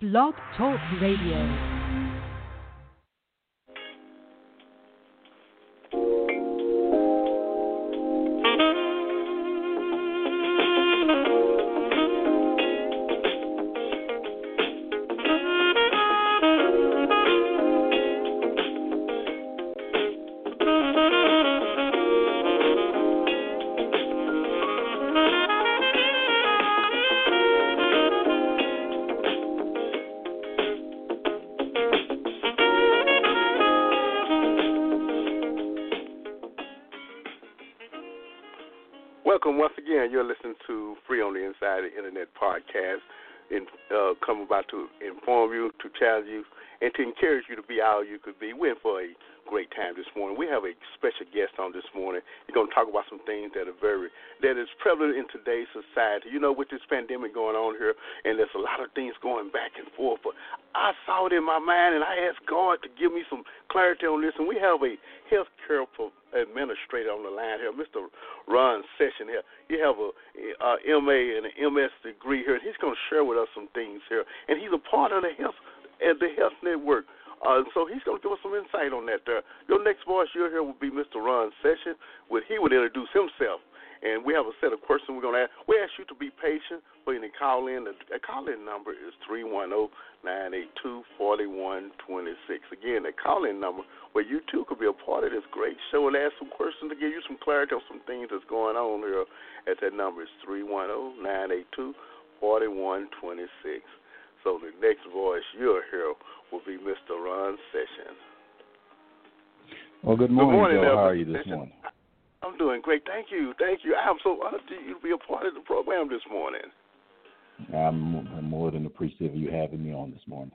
Blog Talk Radio. the Internet podcast and uh, come about to inform you, to challenge you, and to encourage you to be all you could be. We're in for a great time this morning. We have a special guest on this morning. He's going to talk about some things that are very that is prevalent in today's society. You know, with this pandemic going on here, and there's a lot of things going back and forth. But I saw it in my mind, and I asked God to give me some clarity on this. And we have a healthcare administrator on the line here, Mr. Ron Session here. You have a uh, MA and an MS degree here, and he's going to share with us some things here. And he's a part of the health uh, the health network. Uh, so he's going to give us some insight on that there. Your next voice you'll hear will be Mr. Ron Session, where he would introduce himself and we have a set of questions we're going to ask. We ask you to be patient, but you can call in. The, call in number is three one zero nine eight two forty one twenty six. Again, the call in number where you too could be a part of this great show and ask some questions to give you some clarity on some things that's going on here at that number is three one zero nine eight two forty one twenty six. So the next voice you'll hear will be Mr. Ron Session. Well, good morning, good morning Joe. How are you this morning? Doing great. Thank you. Thank you. I am so honored to be a part of the program this morning. I'm more than appreciative of you having me on this morning.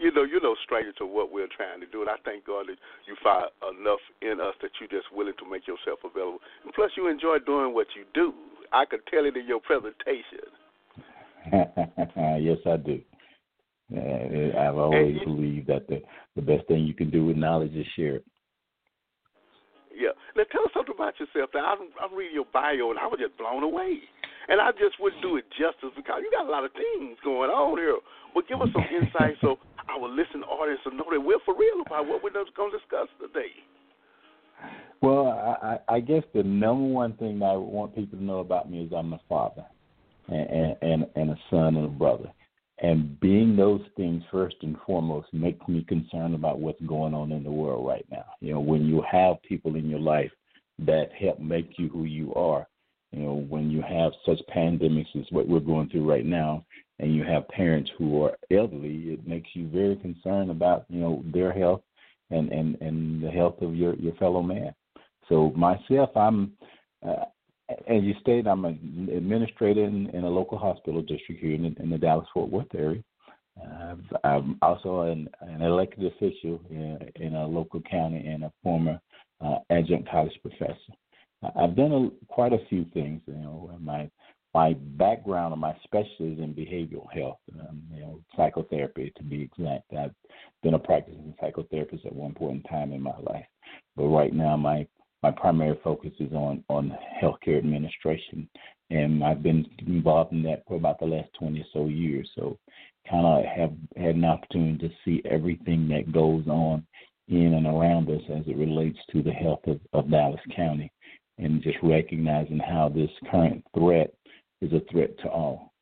You know, you're no stranger to what we're trying to do, and I thank God that you find enough in us that you're just willing to make yourself available. And plus, you enjoy doing what you do. I could tell it in your presentation. yes, I do. Uh, I've always you, believed that the the best thing you can do with knowledge is share it. Yeah. Now tell us something about yourself. Now I'm, I'm reading your bio and I was just blown away. And I just wouldn't do it justice because you got a lot of things going on here. But give us some insight so our listening audience will know that we're for real about what we're going to discuss today. Well, I, I guess the number one thing that I want people to know about me is I'm a father, and and, and a son and a brother. And being those things first and foremost makes me concerned about what's going on in the world right now. You know, when you have people in your life that help make you who you are, you know, when you have such pandemics as what we're going through right now, and you have parents who are elderly, it makes you very concerned about, you know, their health and and and the health of your your fellow man. So myself, I'm uh, and you stated I'm an administrator in, in a local hospital district here in the, in the Dallas Fort Worth area. Uh, I'm also an, an elected official in, in, a local county and a former uh, adjunct college professor. I've done a, quite a few things. You know, my my background or my specialty in behavioral health, um, you know, psychotherapy to be exact. I've been a practicing psychotherapist at one point in time in my life, but right now my my primary focus is on on healthcare administration, and I've been involved in that for about the last 20 or so years. So, kind of have had an opportunity to see everything that goes on in and around us as it relates to the health of, of Dallas County, and just recognizing how this current threat is a threat to all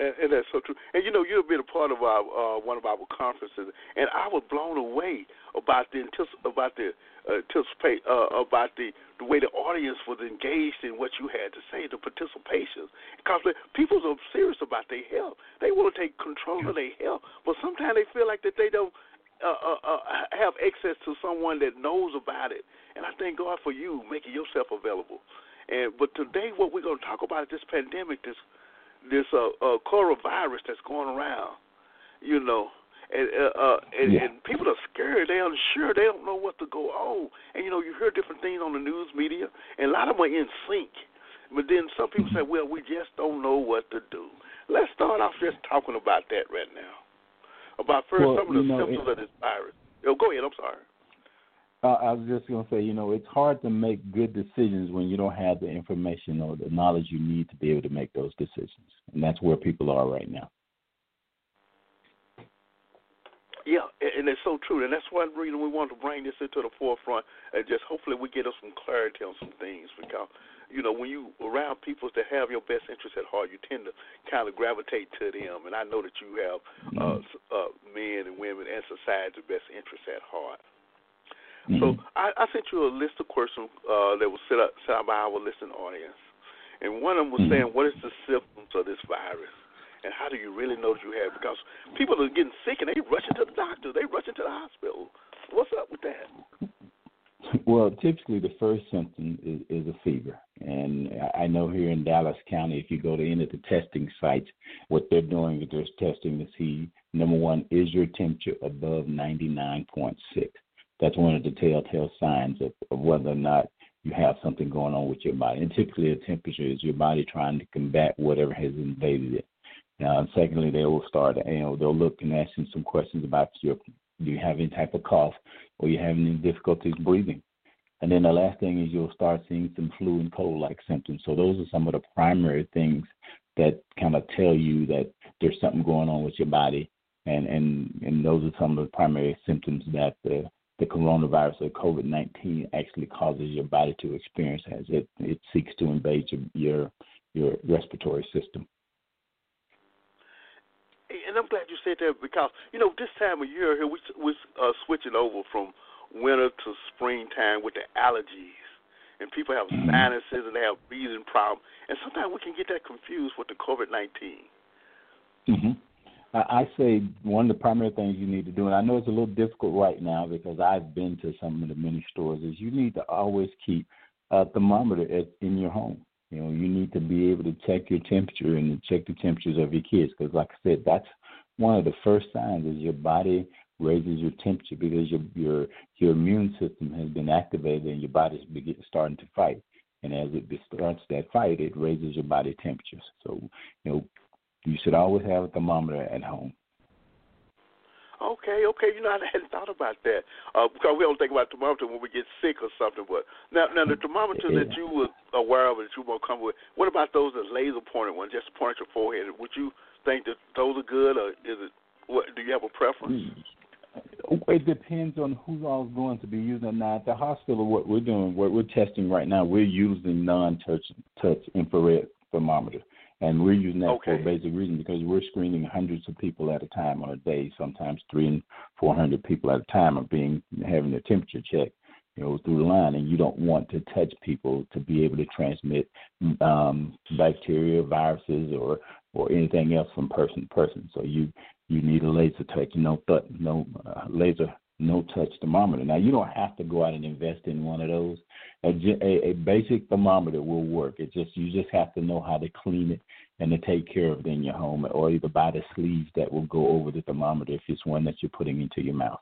and, and that's so true. And you know, you've been a part of our uh, one of our conferences, and I was blown away about the about the uh, anticipate uh, about the the way the audience was engaged in what you had to say, the participation. Because people are serious about their health; they want to take control of their health, but sometimes they feel like that they don't uh, uh, uh, have access to someone that knows about it. And I thank God for you making yourself available. And but today, what we're going to talk about is this pandemic This this uh, uh coronavirus that's going around, you know, and uh, uh and, yeah. and people are scared, they're unsure, they don't know what to go on, and you know you hear different things on the news media, and a lot of them are in sync, but then some people mm-hmm. say, well, we just don't know what to do. Let's start off just talking about that right now, about first well, some of the symptoms it, of this virus. Yo, go ahead. I'm sorry. Uh, I was just going to say, you know, it's hard to make good decisions when you don't have the information or the knowledge you need to be able to make those decisions. And that's where people are right now. Yeah, and it's so true, and that's one reason we want to bring this into the forefront, and just hopefully we get us some clarity on some things. Because you know, when you around people that have your best interests at heart, you tend to kind of gravitate to them. And I know that you have uh, mm-hmm. uh, men and women and society's best interests at heart. Mm-hmm. So I, I sent you a list of questions uh, that was set up set up by our listening audience, and one of them was mm-hmm. saying, "What is the symptoms of this virus?" and how do you really know that you have? Because people are getting sick and they rushing to the doctor, they rushing to the hospital. What's up with that? Well, typically the first symptom is, is a fever, and I know here in Dallas County, if you go to any of the testing sites, what they're doing is they're testing to see number one is your temperature above 99.6. That's one of the telltale signs of, of whether or not you have something going on with your body. And typically, a temperature is your body trying to combat whatever has invaded it. Uh, secondly, they will start, you know, they'll look and ask you some questions about your, do you have any type of cough or you having any difficulties breathing? And then the last thing is you'll start seeing some flu and cold like symptoms. So those are some of the primary things that kind of tell you that there's something going on with your body. And, and, and those are some of the primary symptoms that the, the coronavirus or COVID 19 actually causes your body to experience as it, it seeks to invade your, your, your respiratory system and I'm glad you said that because you know this time of year here we we uh, switching over from winter to springtime with the allergies, and people have mm-hmm. sinuses and they have breathing problems, and sometimes we can get that confused with the COVID 19 Mm-hmm. I say one of the primary things you need to do, and I know it's a little difficult right now because I've been to some of the many stores, is you need to always keep a thermometer at, in your home. You know, you need to be able to check your temperature and check the temperatures of your kids because, like I said, that's one of the first signs is your body raises your temperature because your your your immune system has been activated and your body's begin, starting to fight. And as it starts that fight, it raises your body temperatures. So, you know, you should always have a thermometer at home. Okay, okay. You know, I hadn't thought about that uh, because we don't think about thermometer when we get sick or something. But now, now the thermometer yeah. that you were aware of that you want to come with, what about those as laser pointed ones, just to point at your forehead? Would you think that those are good, or is it? What do you have a preference? It depends on who's all going to be using it. Now, at the hospital, what we're doing, what we're testing right now, we're using non-touch touch infrared thermometer. And we're using that okay. for a basic reason because we're screening hundreds of people at a time on a day. Sometimes three and four hundred people at a time are being having their temperature checked, you know, through the line. And you don't want to touch people to be able to transmit um, bacteria, viruses, or or anything else from person to person. So you you need a laser touch, no th- no uh, laser no touch thermometer. Now you don't have to go out and invest in one of those. A, a, a basic thermometer will work. It just you just have to know how to clean it and to take care of it in your home, or either buy the sleeves that will go over the thermometer if it's one that you're putting into your mouth.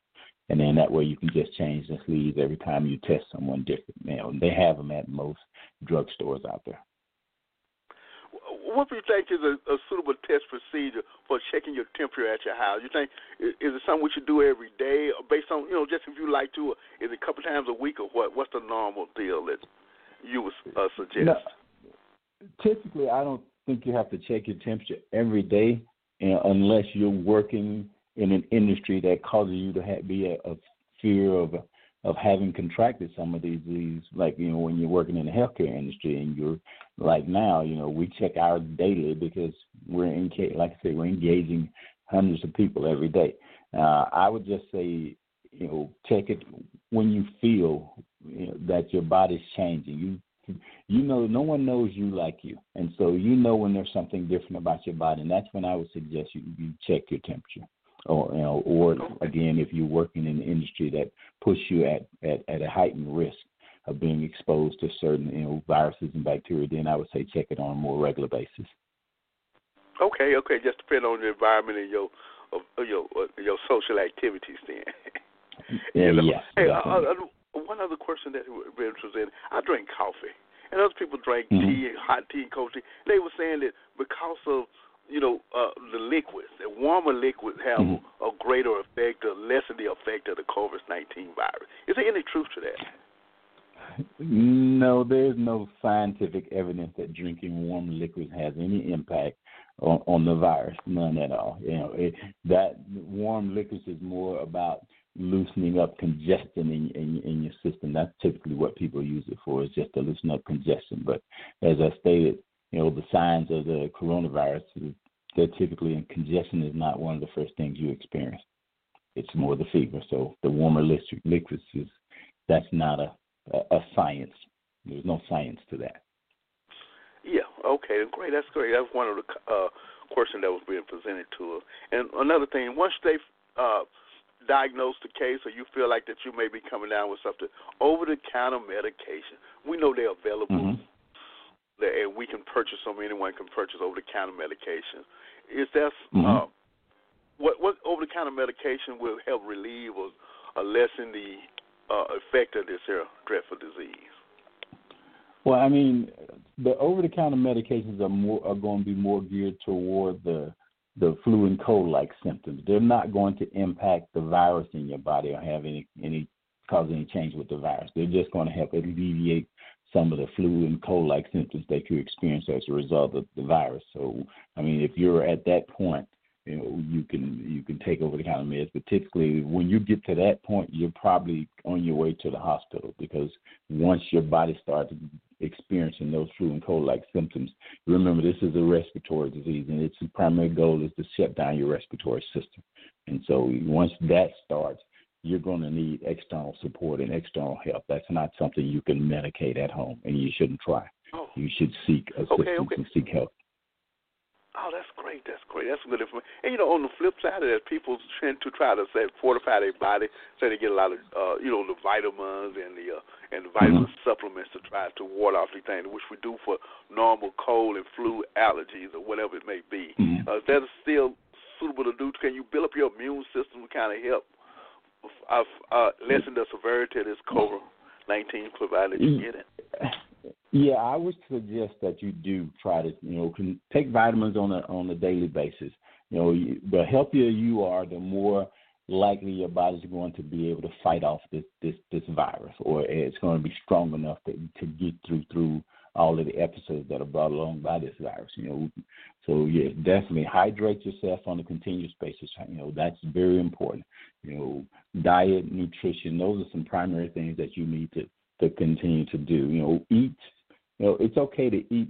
And then that way you can just change the sleeves every time you test someone different. You know, they have them at most drugstores out there what do you think is a, a suitable test procedure for checking your temperature at your house? You think is, it something we should do every day, or based on you know just if you like to? Is it a couple times a week, or what? What's the normal deal that you would uh, suggest? No, typically, I don't think you have to check your temperature every day, you know, unless you're working in an industry that causes you to have, be a, a fear of of having contracted some of these diseases, like you know when you're working in the healthcare industry and you're like now, you know we check our daily because we're in like I say we're engaging hundreds of people every day. Uh, I would just say you know check it when you feel you know, that your body's changing. You you know no one knows you like you, and so you know when there's something different about your body, and that's when I would suggest you you check your temperature or you know, or again, if you're working in an industry that puts you at, at, at a heightened risk of being exposed to certain you know viruses and bacteria, then I would say check it on a more regular basis. Okay, okay, just depend on the environment and your of your uh, your social activities then. yeah, yes. Hey, uh, uh, one other question that was in, I drink coffee, and other people drink mm-hmm. tea, hot tea, and cold tea. They were saying that because of you know, uh, the liquids, the warmer liquids have Mhm. a greater effect or lessen the effect of the COVID nineteen virus. Is there any truth to that? No, there's no scientific evidence that drinking warm liquids has any impact on, on the virus. None at all. You know, it, that warm liquids is more about loosening up congestion in, in in your system. That's typically what people use it for. Is just to loosen up congestion. But as I stated, you know, the signs of the coronavirus, they're typically in congestion is not one of the first things you experience. It's more the fever. So the warmer liquids is that's not a a, a science. There's no science to that. Yeah. Okay. Great. That's great. That's one of the uh, questions that was being presented to us. And another thing, once they uh, diagnose the case, or you feel like that you may be coming down with something, over-the-counter medication. We know they're available, mm-hmm. And we can purchase them. Anyone can purchase over-the-counter medication. Is that mm-hmm. uh, what what over-the-counter medication will help relieve or, or lessen the uh, effect of this here dreadful disease? Well, I mean, the over-the-counter medications are more are going to be more geared toward the the flu and cold-like symptoms. They're not going to impact the virus in your body or have any any cause any change with the virus. They're just going to help alleviate some of the flu and cold-like symptoms that you experience as a result of the virus. So, I mean, if you're at that point you know you can you can take over the counter meds. But typically, when you get to that point, you're probably on your way to the hospital because once your body starts experiencing those flu and cold like symptoms, remember this is a respiratory disease, and its primary goal is to shut down your respiratory system. And so once that starts, you're going to need external support and external help. That's not something you can medicate at home, and you shouldn't try. Oh. You should seek assistance okay, okay. and seek help. Oh, that's great. That's great. That's good information. And you know, on the flip side of that, people tend to try to say fortify their body, so they get a lot of uh, you know the vitamins and the uh, and the vitamin mm-hmm. supplements to try to ward off these things, which we do for normal cold and flu allergies or whatever it may be. Mm-hmm. Uh, that is still suitable to do. Can you build up your immune system to kind of help uh, uh, lessen the severity of this COVID nineteen, provided you get it? Yeah, I would suggest that you do try to, you know, can take vitamins on a on a daily basis. You know, the healthier you are, the more likely your body's going to be able to fight off this this this virus, or it's going to be strong enough to to get through through all of the episodes that are brought along by this virus. You know, so yeah, definitely hydrate yourself on a continuous basis. You know, that's very important. You know, diet, nutrition, those are some primary things that you need to to continue to do. You know, eat you know, it's okay to eat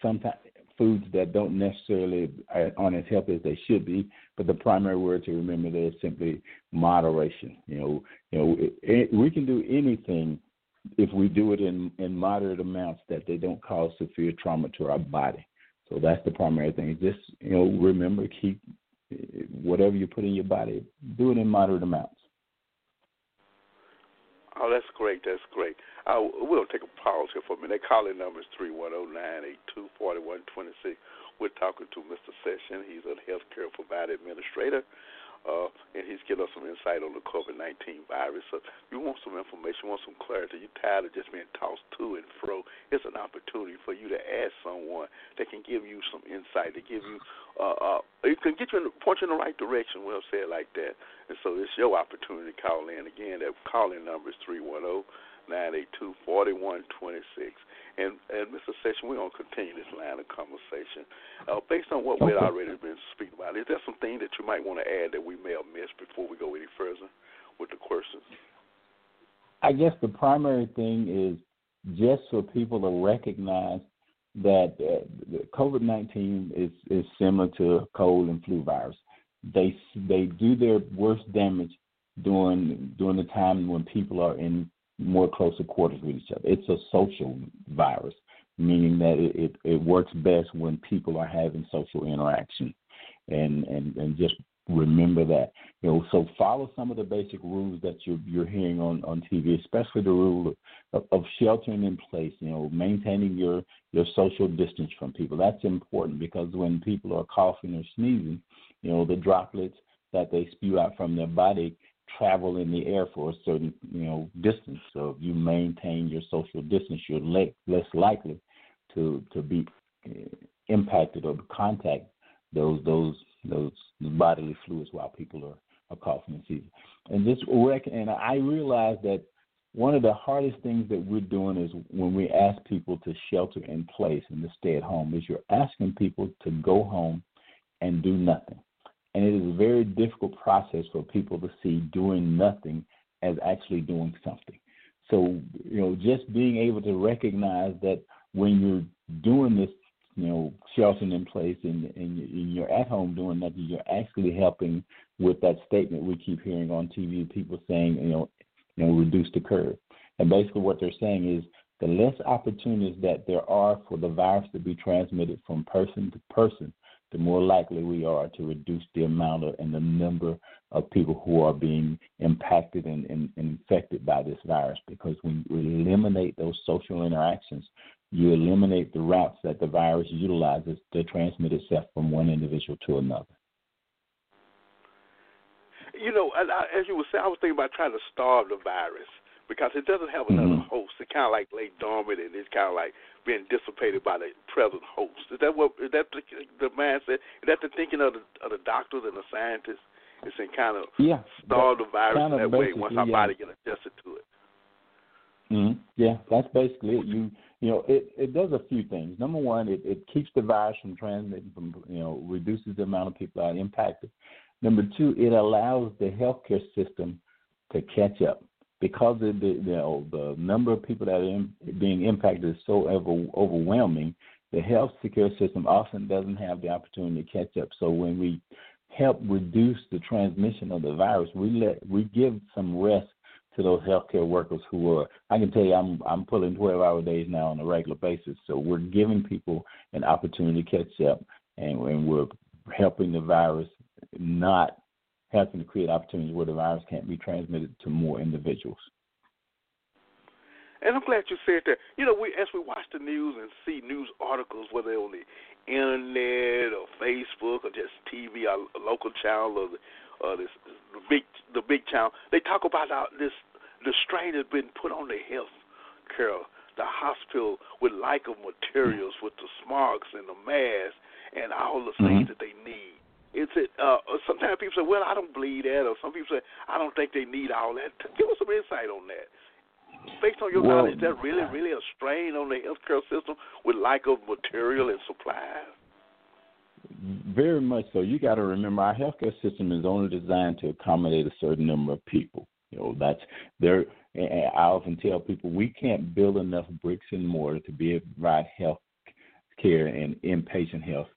sometimes foods that don't necessarily uh, aren't as healthy as they should be. But the primary word to remember there is simply moderation. You know, you know, it, it, we can do anything if we do it in in moderate amounts that they don't cause severe trauma to our body. So that's the primary thing. Just you know, remember keep whatever you put in your body, do it in moderate amounts. Oh, that's great. That's great. Uh, we'll take a pause here for a minute. Calling number is 310-982-4126. We're talking to Mr. Session. He's a healthcare provider administrator uh, and he's given us some insight on the COVID 19 virus. So you want some information, you want some clarity, you're tired of just being tossed to and fro, it's an opportunity for you to ask someone that can give you some insight, to give you, uh, uh, it can get you in, point you in the right direction, we'll say it like that. And so it's your opportunity to call in. Again, that calling number is 310 982 4126. And, and Mr. Session, we're going to continue this line of conversation. Uh, based on what we've already been speaking about, is there something that you might want to add that we may have missed before we go any further with the questions? I guess the primary thing is just for people to recognize that uh, COVID nineteen is is similar to cold and flu virus. They they do their worst damage during during the time when people are in more closer quarters with each other. It's a social virus, meaning that it, it, it works best when people are having social interaction. And, and, and just remember that. You know, so follow some of the basic rules that you're you're hearing on on TV, especially the rule of, of sheltering in place. You know, maintaining your your social distance from people. That's important because when people are coughing or sneezing, you know, the droplets that they spew out from their body travel in the air for a certain you know distance. So if you maintain your social distance, you're less less likely to to be uh, impacted or contact those those those bodily fluids while people are, are coughing and sneezing. And just and I realize that one of the hardest things that we're doing is when we ask people to shelter in place and to stay at home is you're asking people to go home and do nothing. And it is a very difficult process for people to see doing nothing as actually doing something. So, you know, just being able to recognize that when you're doing this, you know, sheltering in place and, and you're at home doing nothing, you're actually helping with that statement we keep hearing on TV, people saying, you know, you know, reduce the curve. And basically what they're saying is the less opportunities that there are for the virus to be transmitted from person to person, the more likely we are to reduce the amount of, and the number of people who are being impacted and, and, and infected by this virus. Because when you eliminate those social interactions, you eliminate the routes that the virus utilizes to transmit itself from one individual to another. You know, as you were saying, I was thinking about trying to starve the virus because it doesn't have another mm-hmm. host. It kind of like lay dormant and it's kind of like being dissipated by the present host. Is that what? Is that the, the mindset? Is that the thinking of the of the doctors and the scientists? It's in kind of yeah, starve the virus in that way once our yeah. body get adjusted to it. Mm-hmm. Yeah, that's basically it. You you know it it does a few things. Number one, it it keeps the virus from transmitting, from you know reduces the amount of people that are impacted. Number two, it allows the healthcare system to catch up because the you know the number of people that are in, being impacted is so ever, overwhelming, the health secure system often doesn't have the opportunity to catch up. So when we help reduce the transmission of the virus, we let we give some rest to those healthcare workers who are. I can tell you, I'm I'm pulling 12 hour days now on a regular basis. So we're giving people an opportunity to catch up, and, and we're helping the virus not helping to create opportunities where the virus can't be transmitted to more individuals. And I'm glad you said that. You know, we as we watch the news and see news articles, whether on the internet or Facebook or just TV, or a local channel or the, uh, this the big the big channel, they talk about how this the strain has been put on the health care, the hospital with lack of materials, with the smarts and the masks and all the things mm-hmm. that they need. It's it. Uh, sometimes people say, "Well, I don't believe that," or some people say, "I don't think they need all that." Give us some insight on that. Based on your well, knowledge, is that really, really a strain on the healthcare system with lack of material and supplies? Very much so. You got to remember, our healthcare system is only designed to accommodate a certain number of people. You know, that's there. I often tell people we can't build enough bricks and mortar to be able to provide health care and inpatient health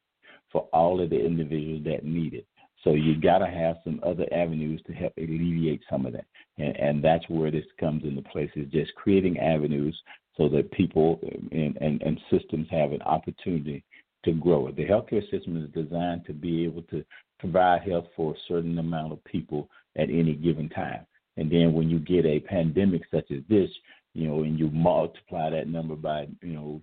for all of the individuals that need it. So you got to have some other avenues to help alleviate some of that, and, and that's where this comes into place. Is just creating avenues so that people and, and, and systems have an opportunity to grow. The healthcare system is designed to be able to provide health for a certain amount of people at any given time. And then when you get a pandemic such as this, you know, and you multiply that number by, you know,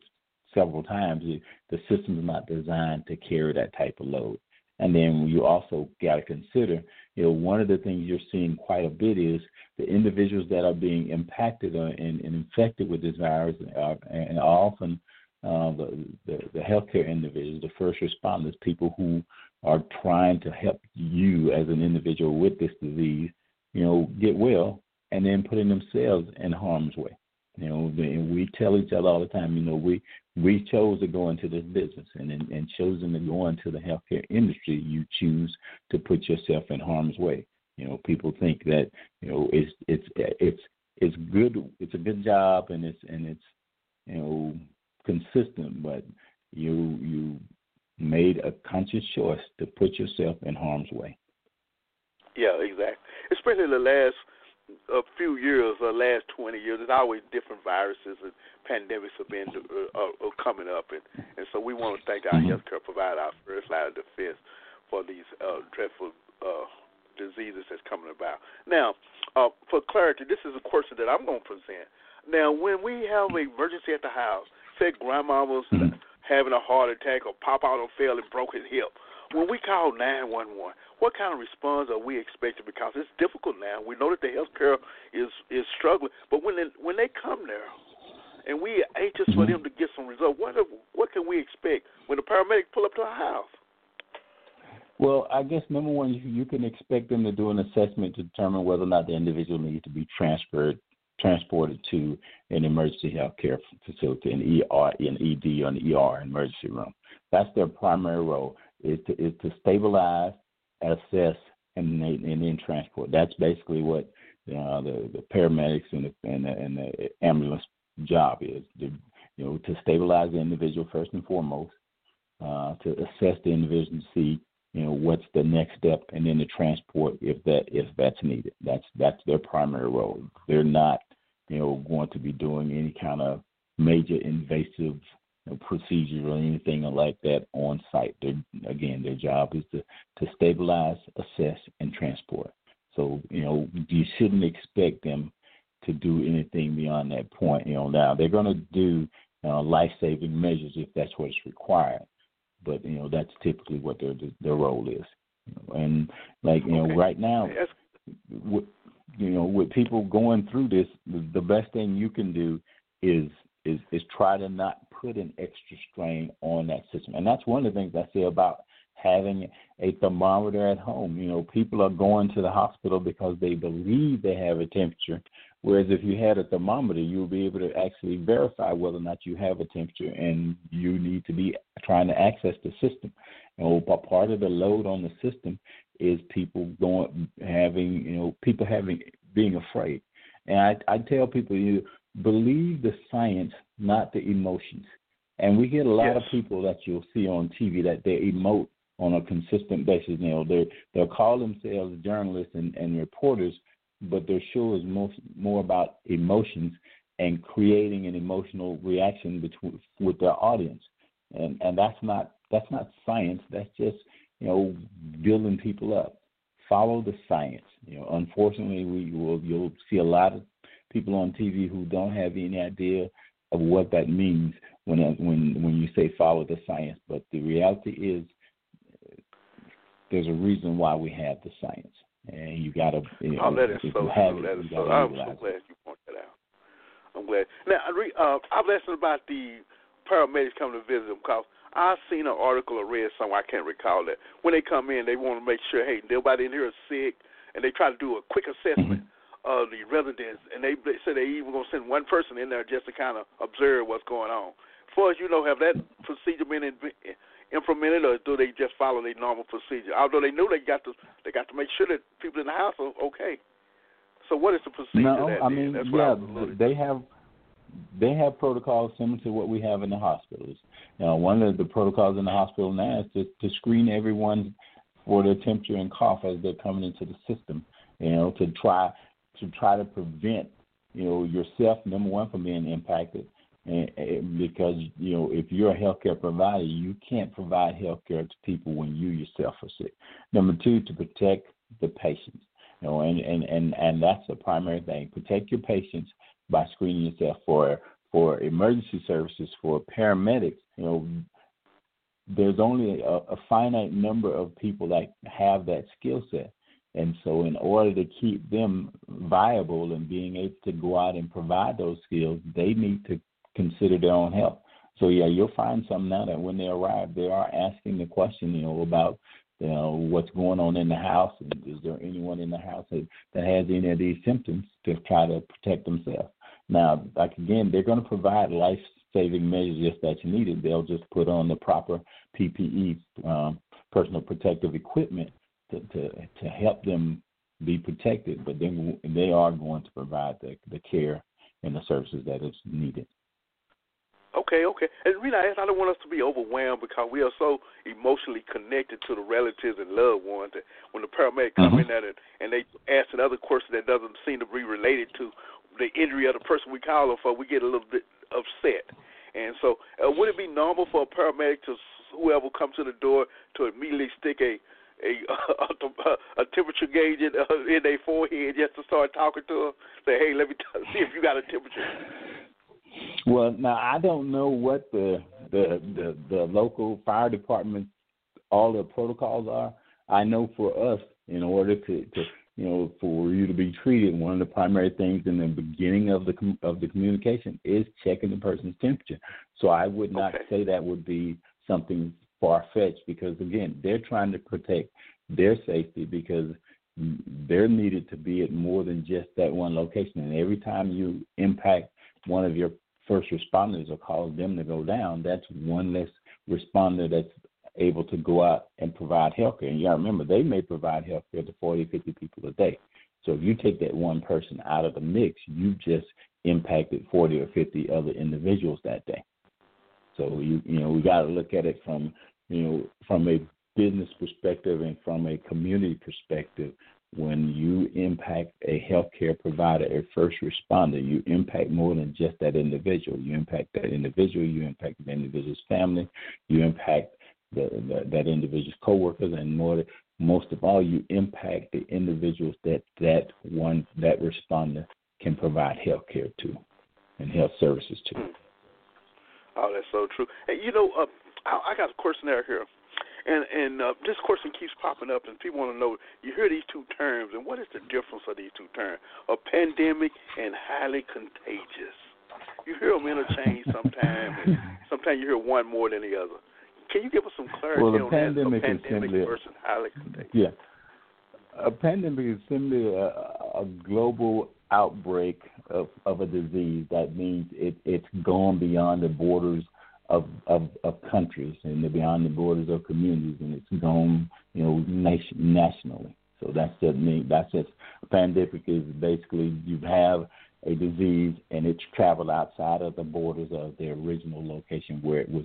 several times, the system is not designed to carry that type of load. And then you also got to consider, you know, one of the things you're seeing quite a bit is the individuals that are being impacted and, and infected with this virus are, and often uh, the, the, the healthcare individuals, the first responders, people who are trying to help you as an individual with this disease, you know, get well, and then putting themselves in harm's way. You know, and we tell each other all the time, you know, we we chose to go into this business and and chosen to go into the healthcare industry, you choose to put yourself in harm's way. You know, people think that you know it's it's it's it's good it's a good job and it's and it's you know consistent, but you you made a conscious choice to put yourself in harm's way. Yeah, exactly. Especially the last a few years, the last 20 years, there's always different viruses and pandemics have been uh, uh, uh, coming up, and and so we want to thank our mm-hmm. healthcare provider, our first line of defense, for these uh, dreadful uh, diseases that's coming about. Now, uh, for clarity, this is a question that I'm going to present. Now, when we have an emergency at the house, say grandma was mm-hmm. having a heart attack or pop out on fell and broke his hip, when we call 911, what kind of response are we expecting? Because it's difficult now. We know that the healthcare is is struggling, but when they, when they come there, and we are anxious mm-hmm. for them to get some result, what what can we expect when the paramedics pull up to our house? Well, I guess number one, you, you can expect them to do an assessment to determine whether or not the individual needs to be transferred transported to an emergency health care facility, an ER, an ED, or an ER emergency room. That's their primary role is to is to stabilize, assess, and and then transport. That's basically what uh, the the paramedics and the, and the, and the ambulance job is. To, you know, to stabilize the individual first and foremost, uh, to assess the individual to see you know what's the next step, and then to transport if that if that's needed. That's that's their primary role. They're not you know going to be doing any kind of major invasive know, procedure or anything like that on site. They're, again, their job is to to stabilize, assess, and transport. So you know you shouldn't expect them to do anything beyond that point. You know now they're going to do uh, life-saving measures if that's what's required but you know that's typically what their their role is. And like you know, right now, with, you know, with people going through this, the best thing you can do is is is try to not put an extra strain on that system. And that's one of the things I say about having a thermometer at home. You know, people are going to the hospital because they believe they have a temperature Whereas if you had a thermometer, you'll be able to actually verify whether or not you have a temperature, and you need to be trying to access the system. And part of the load on the system is people going having you know people having being afraid. And I, I tell people you believe the science, not the emotions. And we get a lot yes. of people that you'll see on TV that they emote on a consistent basis. You know, they they'll call themselves journalists and, and reporters, but their show is most more about emotions and creating an emotional reaction between with their audience, and and that's not that's not science. That's just you know building people up. Follow the science. You know, unfortunately, we will you'll see a lot of people on TV who don't have any idea of what that means when when when you say follow the science. But the reality is, there's a reason why we have the science and you got to. You know, oh, that is so. That is so. I'm so glad you pointed that out. I'm glad. Now, uh, I've listened about the paramedics coming to visit them because I've seen an article or read somewhere. I can't recall that. When they come in, they want to make sure, hey, nobody in here is sick, and they try to do a quick assessment mm-hmm. Of the residents. And they, they say they even going to send one person in there just to kind of observe what's going on. As far as you know, have that procedure been in, implemented, or do they just follow their normal procedure? Although they knew they got to they got to make sure that people in the house are okay. So what is the procedure? No, that I mean, yeah, they have they have protocols similar to what we have in the hospitals. You know, one of the protocols in the hospital now is to, to screen everyone for their temperature and cough as they're coming into the system. You know, to try to try to prevent you know yourself number one from being impacted and, because you know if you're a healthcare provider, you can't provide healthcare to people when you yourself are sick. Number two, to protect the patients. You know, and and and and that's the primary thing. Protect your patients by screening yourself for for emergency services for paramedics. You know, there's only a, a finite number of people that have that skill set. And so, in order to keep them viable and being able to go out and provide those skills, they need to consider their own health. So yeah, you'll find some now that when they arrive, they are asking the question, you know, about you know what's going on in the house, and is there anyone in the house that, has any of these symptoms to try to protect themselves. Now, like again, they're going to provide life-saving measures if that's needed. They'll just put on the proper PPE, um, personal protective equipment, to, to to help them be protected. But then they are going to provide the the care and the services that is needed. Okay, okay. And reason I don't want us to be overwhelmed because we are so emotionally connected to the relatives and loved ones that when the paramedic mm-hmm. come in there and, and they ask another question that doesn't seem to be related to the injury of the person we call them for, we get a little bit upset. And so, uh, would it be normal for a paramedic to whoever comes to the door to immediately stick a a a, a temperature gauge in, uh, in their forehead just to start talking to them? Say, hey, let me t- see if you got a temperature. Well, now I don't know what the the the, the local fire department all the protocols are. I know for us, in order to, to you know for you to be treated, one of the primary things in the beginning of the of the communication is checking the person's temperature. So I would not okay. say that would be something far fetched because again, they're trying to protect their safety because they're needed to be at more than just that one location. And every time you impact one of your first responders or cause them to go down, that's one less responder that's able to go out and provide health care. And you got to remember, they may provide health care to 40, 50 people a day. So if you take that one person out of the mix, you just impacted 40 or 50 other individuals that day. So you you know we got to look at it from you know from a business perspective and from a community perspective. When you impact a healthcare provider, a first responder, you impact more than just that individual. You impact that individual. You impact the individual's family. You impact the, the, that individual's coworkers, and more most of all, you impact the individuals that that one that responder can provide health care to and health services to. Hmm. Oh, that's so true. And you know, uh, I, I got a questionnaire here, and and uh, this question keeps popping up, and people want to know. You hear these two terms, and what is the difference of these two terms? A pandemic and highly contagious. You hear them interchange sometimes, and sometimes you hear one more than the other. Can you give us some clarity well, on pandemic that? A pandemic simply, versus highly contagious. Yeah. A pandemic is simply a, a global outbreak of, of a disease. That means it, it's gone beyond the borders of, of, of countries and they're beyond the borders of communities, and it's gone, you know, nation, nationally. So that's just me. That's just a pandemic is basically you have a disease and it's traveled outside of the borders of the original location where it was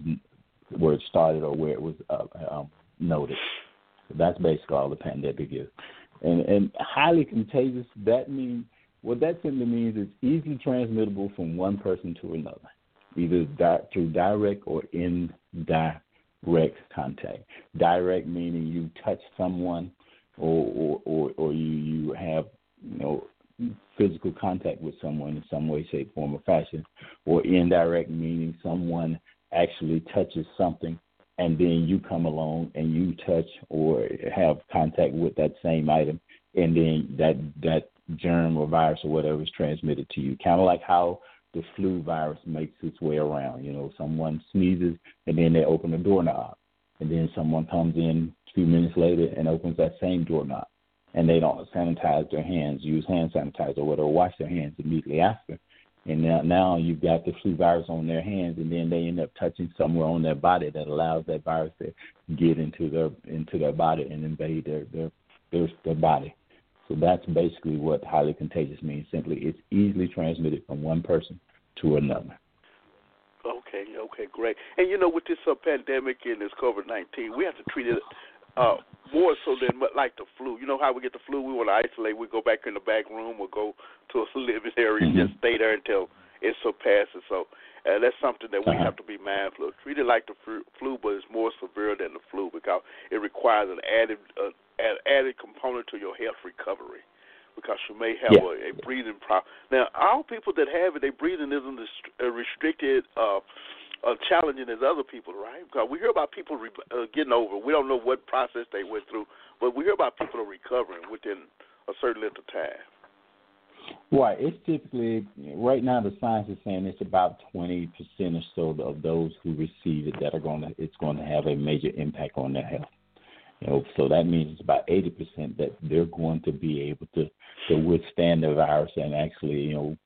where it started or where it was uh, um, noted. So that's basically all the pandemic is. And, and highly contagious, that means, what that simply means is easily transmittable from one person to another, either di- through direct or indirect contact. Direct meaning you touch someone or, or, or, or you, you have, you know, physical contact with someone in some way, shape, form, or fashion, or indirect meaning someone actually touches something and then you come along and you touch or have contact with that same item and then that that germ or virus or whatever is transmitted to you kind of like how the flu virus makes its way around you know someone sneezes and then they open the doorknob. And then someone comes in a few minutes later and opens that same doorknob. And they don't sanitize their hands use hand sanitizer or whatever wash their hands immediately after. And now, now you've got the flu virus on their hands, and then they end up touching somewhere on their body that allows that virus to get into their into their body and invade their their their, their body. So that's basically what highly contagious means. Simply, it's easily transmitted from one person to another. Okay, okay, great. And you know, with this uh, pandemic and this COVID nineteen, we have to treat it uh, more so than like the flu. You know how we get the flu? We want to isolate. We go back in the back room or go to a living area mm-hmm. and just stay there until it surpasses. So uh, that's something that we uh-huh. have to be mindful of. Treat it like the flu, but it's more severe than the flu because it requires an added uh, an added component to your health recovery. Because you may have yeah. a, a breathing problem. Now, all people that have it, their breathing isn't as restricted. Uh, uh, challenging as other people, right? Because we hear about people re- uh, getting over. We don't know what process they went through, but we hear about people recovering within a certain length of time. Right. It's typically right now the science is saying it's about twenty percent or so of those who receive it that are going to it's going to have a major impact on their health. You know, so that means it's about eighty percent that they're going to be able to to withstand the virus and actually you know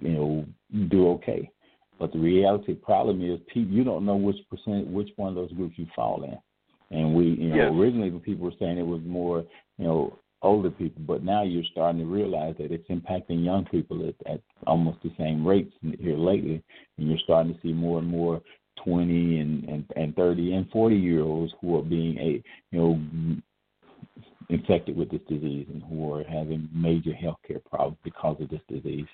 you know do okay. But the reality problem is, people, you don't know which percent, which one of those groups you fall in. And we, you know, yes. originally the people were saying it was more, you know, older people, but now you're starting to realize that it's impacting young people at, at almost the same rates here lately, and you're starting to see more and more 20 and, and, and 30 and 40 year olds who are being a, you know, infected with this disease and who are having major health care problems because of this disease.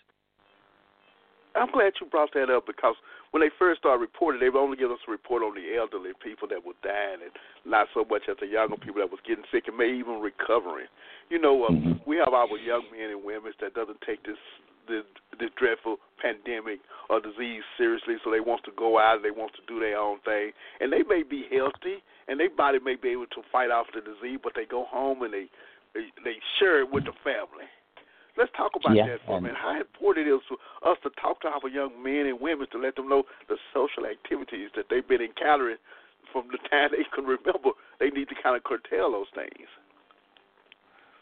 I'm glad you brought that up because when they first started reporting, they would only give us a report on the elderly people that were dying, and not so much as the younger people that was getting sick and maybe even recovering. You know, uh, mm-hmm. we have our young men and women that doesn't take this this, this dreadful pandemic or disease seriously, so they want to go out, they want to do their own thing, and they may be healthy and their body may be able to fight off the disease, but they go home and they they, they share it with the family Let's talk about yeah, that for a minute. How important it is for us to talk to our young men and women to let them know the social activities that they've been encountering from the time they can remember, they need to kind of curtail those things.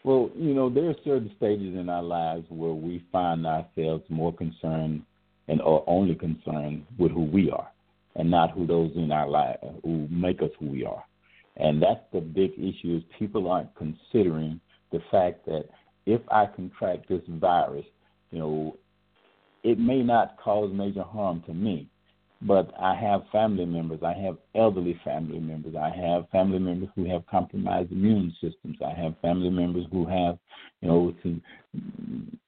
Well, you know, there are certain stages in our lives where we find ourselves more concerned and are only concerned with who we are and not who those in our life who make us who we are. And that's the big issue is people aren't considering the fact that if I contract this virus, you know, it may not cause major harm to me, but I have family members. I have elderly family members. I have family members who have compromised immune systems. I have family members who have, you know,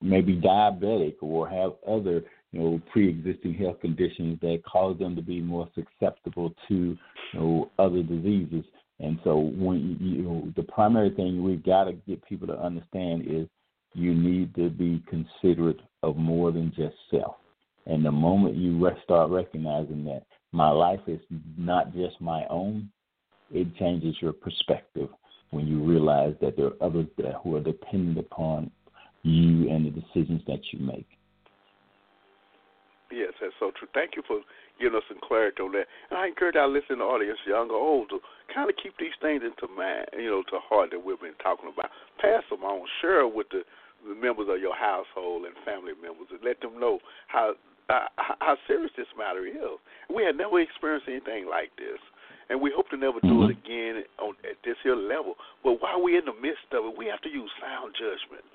maybe diabetic or have other, you know, pre-existing health conditions that cause them to be more susceptible to, you know, other diseases. And so, when you know, the primary thing we've got to get people to understand is you need to be considerate of more than just self. And the moment you start recognizing that my life is not just my own, it changes your perspective when you realize that there are others that who are dependent upon you and the decisions that you make. Yes, that's so true. Thank you for giving us some clarity on that. And I encourage our listening audience, young or old, to kind of keep these things into mind, you know, to heart that we've been talking about. Pass them on, share with the, the members of your household and family members, and let them know how uh, how serious this matter is. We had never experienced anything like this, and we hope to never do it mm-hmm. again on at this here level. But while we're in the midst of it, we have to use sound judgment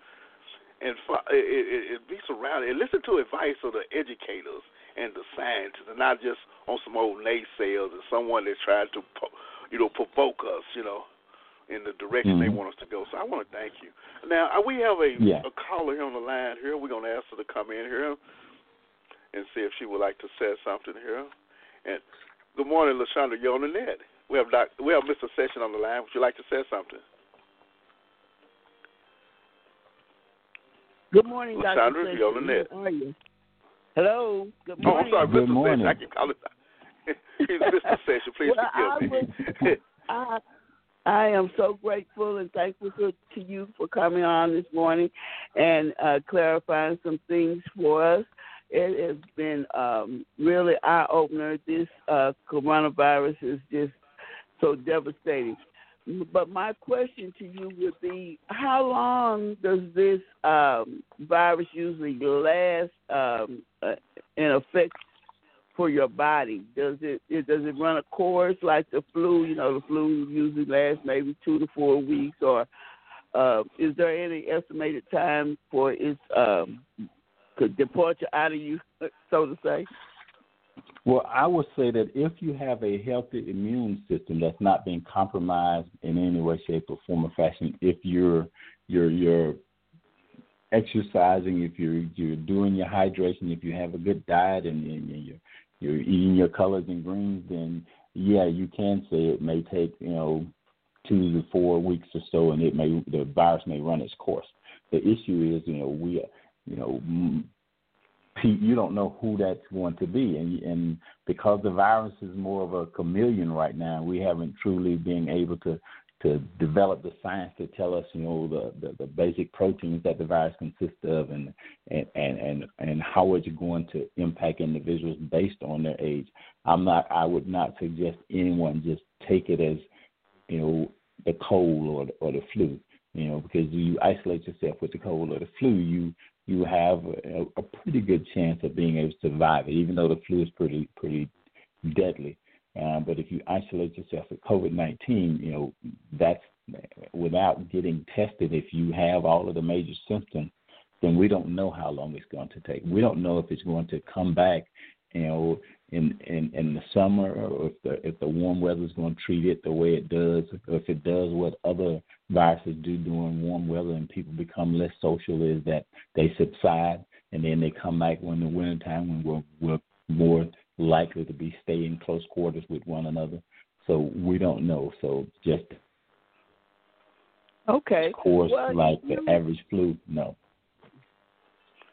and it, it, it be surrounded and listen to advice of the educators and the scientists, and not just on some old naysayers and someone that's trying to, you know, provoke us, you know, in the direction mm-hmm. they want us to go. So I want to thank you. Now uh, we have a, yeah. a caller here on the line here. We're going to ask her to come in here and see if she would like to say something here. And good morning, Lashonda. You're on the net. We have doc, we have Mr. Session on the line. Would you like to say something? Good morning, Lashonda, Dr. you're on the net. How are you? Hello. Good morning. Oh, I'm sorry, Good Mr. morning. Session. I keep calling. Mr. Session, please well, forgive me. I, I am so grateful and thankful to, to you for coming on this morning and uh, clarifying some things for us it has been um, really eye opener. This uh, coronavirus is just so devastating. But my question to you would be: How long does this um, virus usually last um, uh, in effect for your body? Does it, it does it run a course like the flu? You know, the flu usually lasts maybe two to four weeks, or uh, is there any estimated time for its um, departure out of you, so to say? Well, I would say that if you have a healthy immune system that's not being compromised in any way, shape, or form or fashion, if you're you're you're exercising, if you're you're doing your hydration, if you have a good diet and, and you're you're eating your colors and greens, then yeah, you can say it may take you know two to four weeks or so, and it may the virus may run its course. The issue is, you know, we you know, you don't know who that's going to be, and and because the virus is more of a chameleon right now, we haven't truly been able to to develop the science to tell us, you know, the, the, the basic proteins that the virus consists of and, and, and, and, and how it's going to impact individuals based on their age. I'm not I would not suggest anyone just take it as, you know, the cold or the, or the flu, you know, because you isolate yourself with the cold or the flu, you you have a, a pretty good chance of being able to survive it, even though the flu is pretty pretty deadly. Um, but if you isolate yourself with COVID nineteen, you know that's without getting tested. If you have all of the major symptoms, then we don't know how long it's going to take. We don't know if it's going to come back, you know, in in in the summer, or if the if the warm weather is going to treat it the way it does, or if it does what other viruses do during warm weather and people become less social, is that they subside and then they come back when the winter time when we're we're more likely to be staying close quarters with one another. So we don't know. So just okay, of course well, like you... the average flu, no.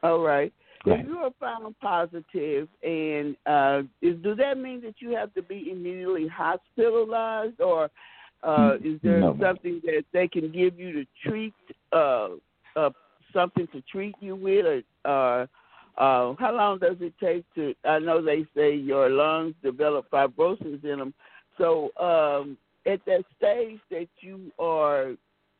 All right. Right. If you are found positive, and uh, is, does that mean that you have to be immediately hospitalized, or uh, is there no, something that they can give you to treat, uh, uh, something to treat you with, or uh, how long does it take to? I know they say your lungs develop fibrosis in them, So um, at that stage that you are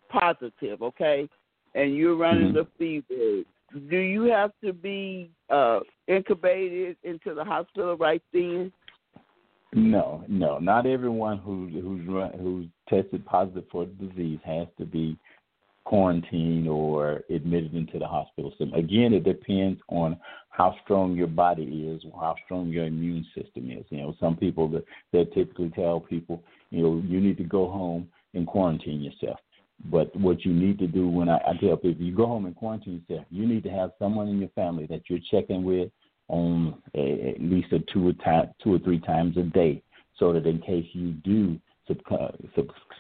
positive, okay, and you're running Mhm. the fever, do you have to be uh, incubated into the hospital right then? No, no, not everyone who who's run, who's tested positive for the disease has to be quarantined or admitted into the hospital. So again, it depends on how strong your body is, how strong your immune system is. You know, some people that they typically tell people, you know, you need to go home and quarantine yourself. But what you need to do when I, I tell people, if you go home and quarantine yourself, you need to have someone in your family that you're checking with on a, at least a two or time, two or three times a day, so that in case you do succumb,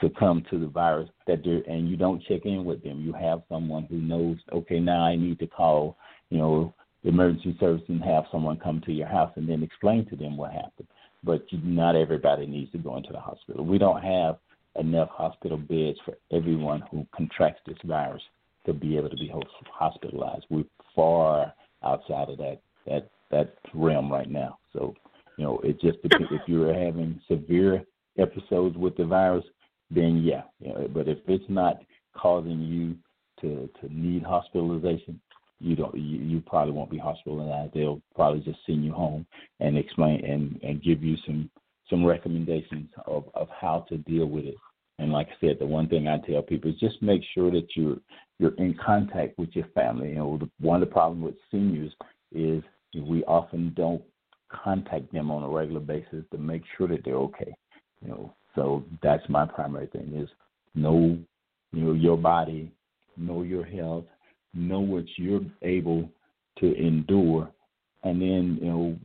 succumb to the virus, that there and you don't check in with them, you have someone who knows. Okay, now I need to call, you know, the emergency service and have someone come to your house and then explain to them what happened. But you, not everybody needs to go into the hospital. We don't have enough hospital beds for everyone who contracts this virus to be able to be hospitalized. We're far outside of that that that realm right now. So, you know, it just depends. if you're having severe episodes with the virus, then yeah. You know, but if it's not causing you to to need hospitalization, you don't. You, you probably won't be hospitalized. They'll probably just send you home and explain and and give you some some recommendations of of how to deal with it. And like I said, the one thing I tell people is just make sure that you're you're in contact with your family. You know, one of the problems with seniors is we often don't contact them on a regular basis to make sure that they're okay. You know, so that's my primary thing is know you know your body, know your health, know what you're able to endure, and then you know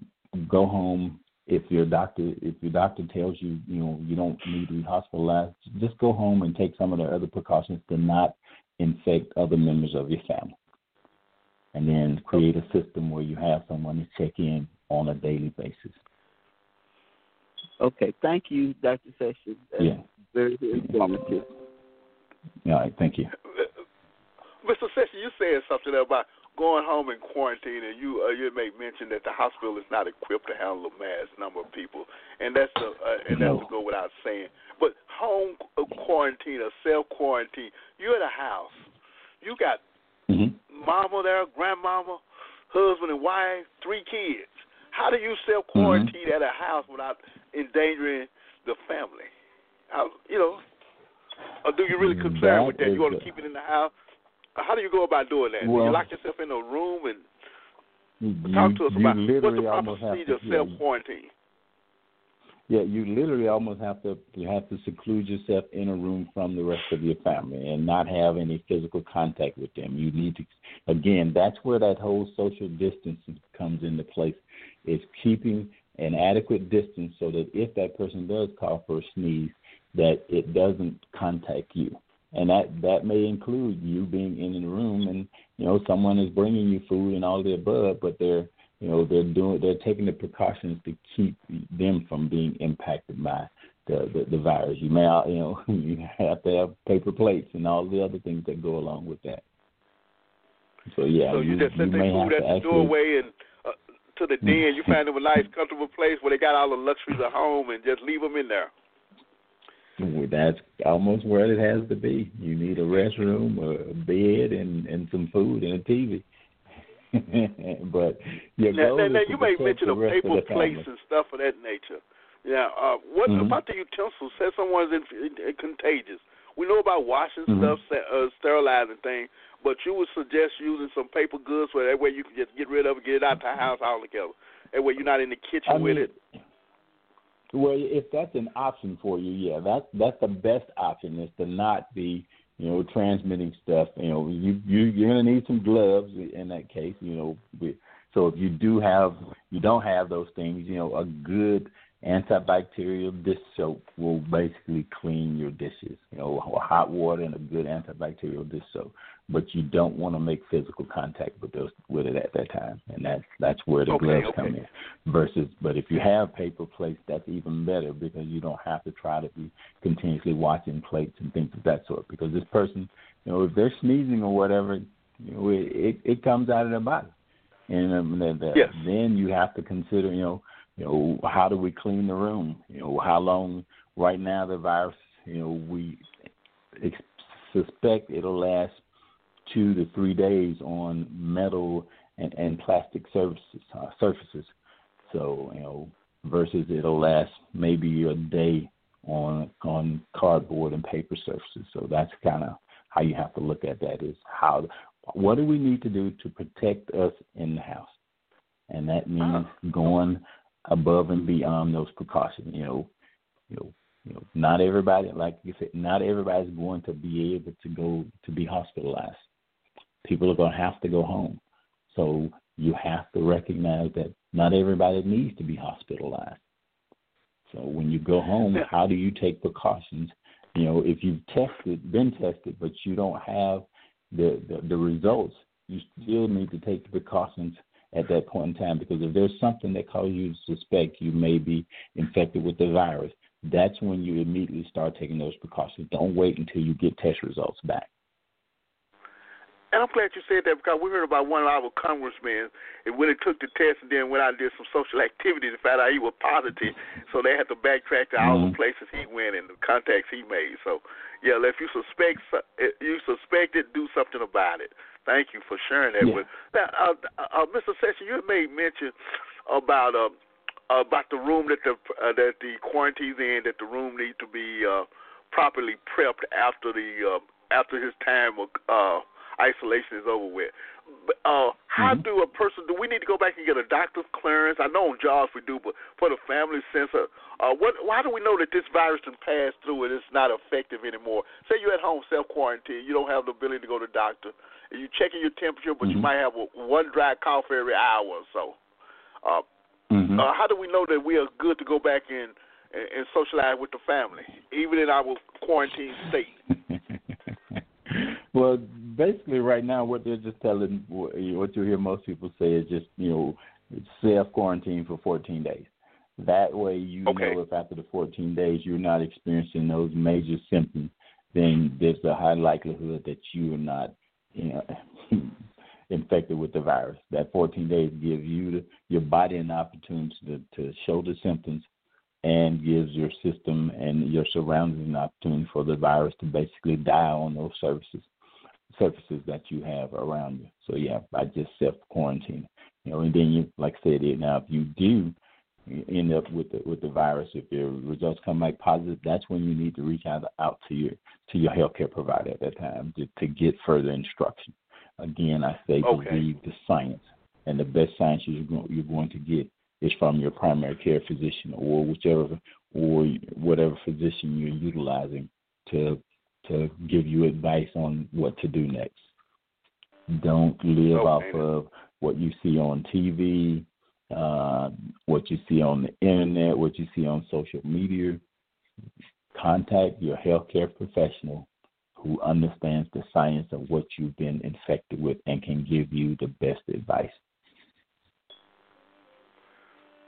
go home. If your doctor if your doctor tells you you know you don't need to be hospitalized, just go home and take some of the other precautions to not infect other members of your family and then create a system where you have someone to check in on a daily basis. Okay, thank you, Dr. Sessions. That's yeah. Very informative. All right, thank you. Mr. Sessions, you said something about going home in quarantine, and you uh, you made mention that the hospital is not equipped to handle a mass number of people, and that's a, uh, and that's to go without saying. But home quarantine or self quarantine, you're at a house, you got hmm mama there, grandmama, husband and wife, three kids. How do you self quarantine at a house without endangering the family? How, you know, or do you really concern That with that? You want to keep it in the house? How do you go about doing that? do you lock yourself in a room and You, talk to us about what's the proper procedure of self quarantine? Yeah, you literally almost have to you have to seclude yourself in a room from the rest of your family and not have any physical contact with them. You need to again, that's where that whole social distancing comes into place. Is keeping an adequate distance so that if that person does cough or sneeze, that it doesn't contact you. And that that may include you being in the room and you know someone is bringing you food and all the above, but they're you know they're doing they're taking the precautions to keep them from being impacted by the the, the virus. You may you know you have to have paper plates and all the other things that go along with that. So yeah, so you, just you their may have food to at the doorway and uh, to the den. You find them a nice, comfortable place where they got all the luxuries of home, and just leave them in there. That's almost where it has to be. You need a restroom, a bed, and and some food and a TV. but your Now, now, now you may mention a paper plates and stuff of that nature. Yeah. Uh, what Mhm. about the utensils? Say someone's in, in, in contagious. We know about washing Mhm. stuff, uh, sterilizing things, but you would suggest using some paper goods so that way you can just get rid of it, get it out of the house altogether. That way you're not in the kitchen I with mean, it. Well, if that's an option for you, yeah, that's that's the best option is to not be, you know, transmitting stuff. You know, you you you're gonna need some gloves in that case. You know, so if you do have you don't have those things, you know, a good antibacterial dish soap will basically clean your dishes. You know, hot water and a good antibacterial dish soap. But you don't want to make physical contact with those with it at that time, and that's that's where the Okay, gloves okay. come in versus but if you have paper plates that's even better because you don't have to try to be continuously watching plates and things of that sort because this person you know if they're sneezing or whatever you know it it, it comes out of their body and um, then, the, Yes. then you have to consider you know you know how do we clean the room you know how long right now the virus, you know, we ex- suspect it'll last two to three days on metal and, and plastic surfaces. Uh, surfaces. So you know, versus it'll last maybe a day on on cardboard and paper surfaces. So that's kind of how you have to look at that. Is how what do we need to do to protect us in the house, and that means going above and beyond those precautions. You know, you know, you know, not everybody, like you said, not everybody's going to be able to go to be hospitalized. People are going to have to go home. So you have to recognize that not everybody needs to be hospitalized. So when you go home, how do you take precautions? You know, if you've tested, been tested, but you don't have the, the, the results, you still need to take the precautions at that point in time because if there's something that causes you to suspect you may be infected with the virus, that's when you immediately start taking those precautions. Don't wait until you get test results back. And I'm glad you said that because we heard about one of our congressmen and when he took the test and then went out and did some social activity to find out he was positive. So they had to backtrack to all mm-hmm. the places he went and the contacts he made. So yeah, if you suspect you suspect it, do something about it. Thank you for sharing that yeah. with. Now, uh, uh, Mr. Session, you made mention about uh, about the room that the uh, that the quarantine's in. That the room needs to be uh, properly prepped after the uh, after his time of. Uh, isolation is over with. But, uh, how mm-hmm. do a person? Do we need to go back and get a doctor's clearance? I know on jobs we do, but for the family sensor, uh, what? Why do we know that this virus can pass through and it's not effective anymore? Say you're at home self quarantine, you don't have the ability to go to the doctor, and you're checking your temperature, but mm-hmm. you might have a, one dry cough every hour or so. Uh, mm-hmm. uh, how do we know that we are good to go back and, and, and socialize with the family, even in our quarantine state? well, basically, right now, what they're just telling, what you hear most people say is just, you know, self quarantine for 14 days. That way, you okay. know if after the 14 days you're not experiencing those major symptoms, then there's a high likelihood that you are not, you know, infected with the virus. That 14 days gives you the, your body an opportunity to, to show the symptoms and gives your system and your surroundings an opportunity for the virus to basically die on those surfaces surfaces that you have around you. So yeah, I just self quarantine. You know, and then you like I said, now if you do end up with the with the virus, if your results come back positive, that's when you need to reach out out to your to your healthcare provider at that time to, to get further instruction. Again, I say okay. believe the science, and the best science you're going, you're going to get is from your primary care physician or whichever or whatever physician you're utilizing to to give you advice on what to do next. Don't live off of what you see on TV, uh, what you see on the internet, what you see on social media. Contact your healthcare professional who understands the science of what you've been infected with and can give you the best advice.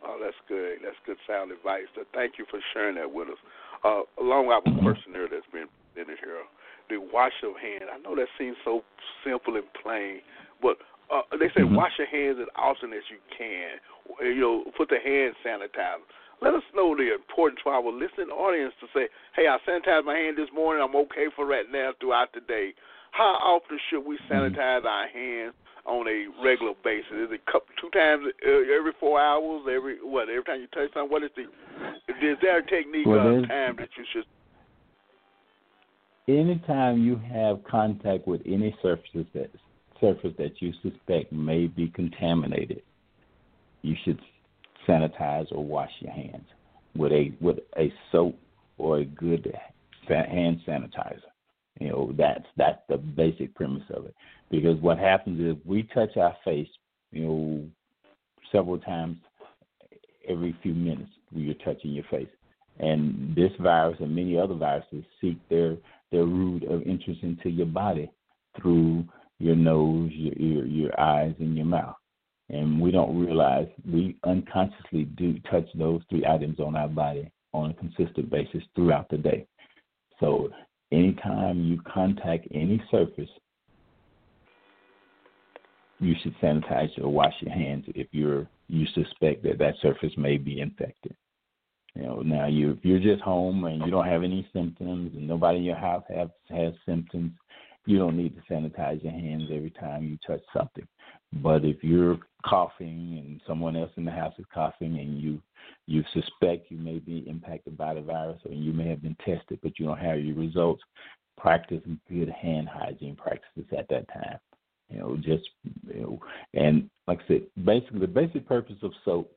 Oh, that's good. That's good sound advice. So thank you for sharing that with us. Uh, along with our person there that's been in it here, the wash of hands. I know that seems so simple and plain, but uh, they say mm-hmm. wash your hands as often as you can. You know, put the hand sanitizer. Let us know the importance for our listening audience to say, "Hey, I sanitized my hand this morning. I'm okay for right now throughout the day." How often should we mm-hmm. sanitize our hands on a regular basis? Is it two times uh, every four hours? Every what? Every time you touch something? What is the? Is there a technique well, or time that you should? Anytime you have contact with any surface that surface that you suspect may be contaminated, you should sanitize or wash your hands with a with a soap or a good hand sanitizer. You know that's that's the basic premise of it. Because what happens is we touch our face, you know, several times every few minutes you're touching your face. And this virus and many other viruses seek their their route of entrance into your body through your nose, your ear, your eyes, and your mouth. And we don't realize we unconsciously do touch those three items on our body on a consistent basis throughout the day. So anytime you contact any surface you should sanitize or wash your hands if you're you suspect that that surface may be infected. You know, now you if you're just home and you don't have any symptoms and nobody in your house has has symptoms, you don't need to sanitize your hands every time you touch something. But if you're coughing and someone else in the house is coughing and you you suspect you may be impacted by the virus or you may have been tested but you don't have your results, practice good hand hygiene practices at that time. You know, just you know, and like I said, basically the basic purpose of soap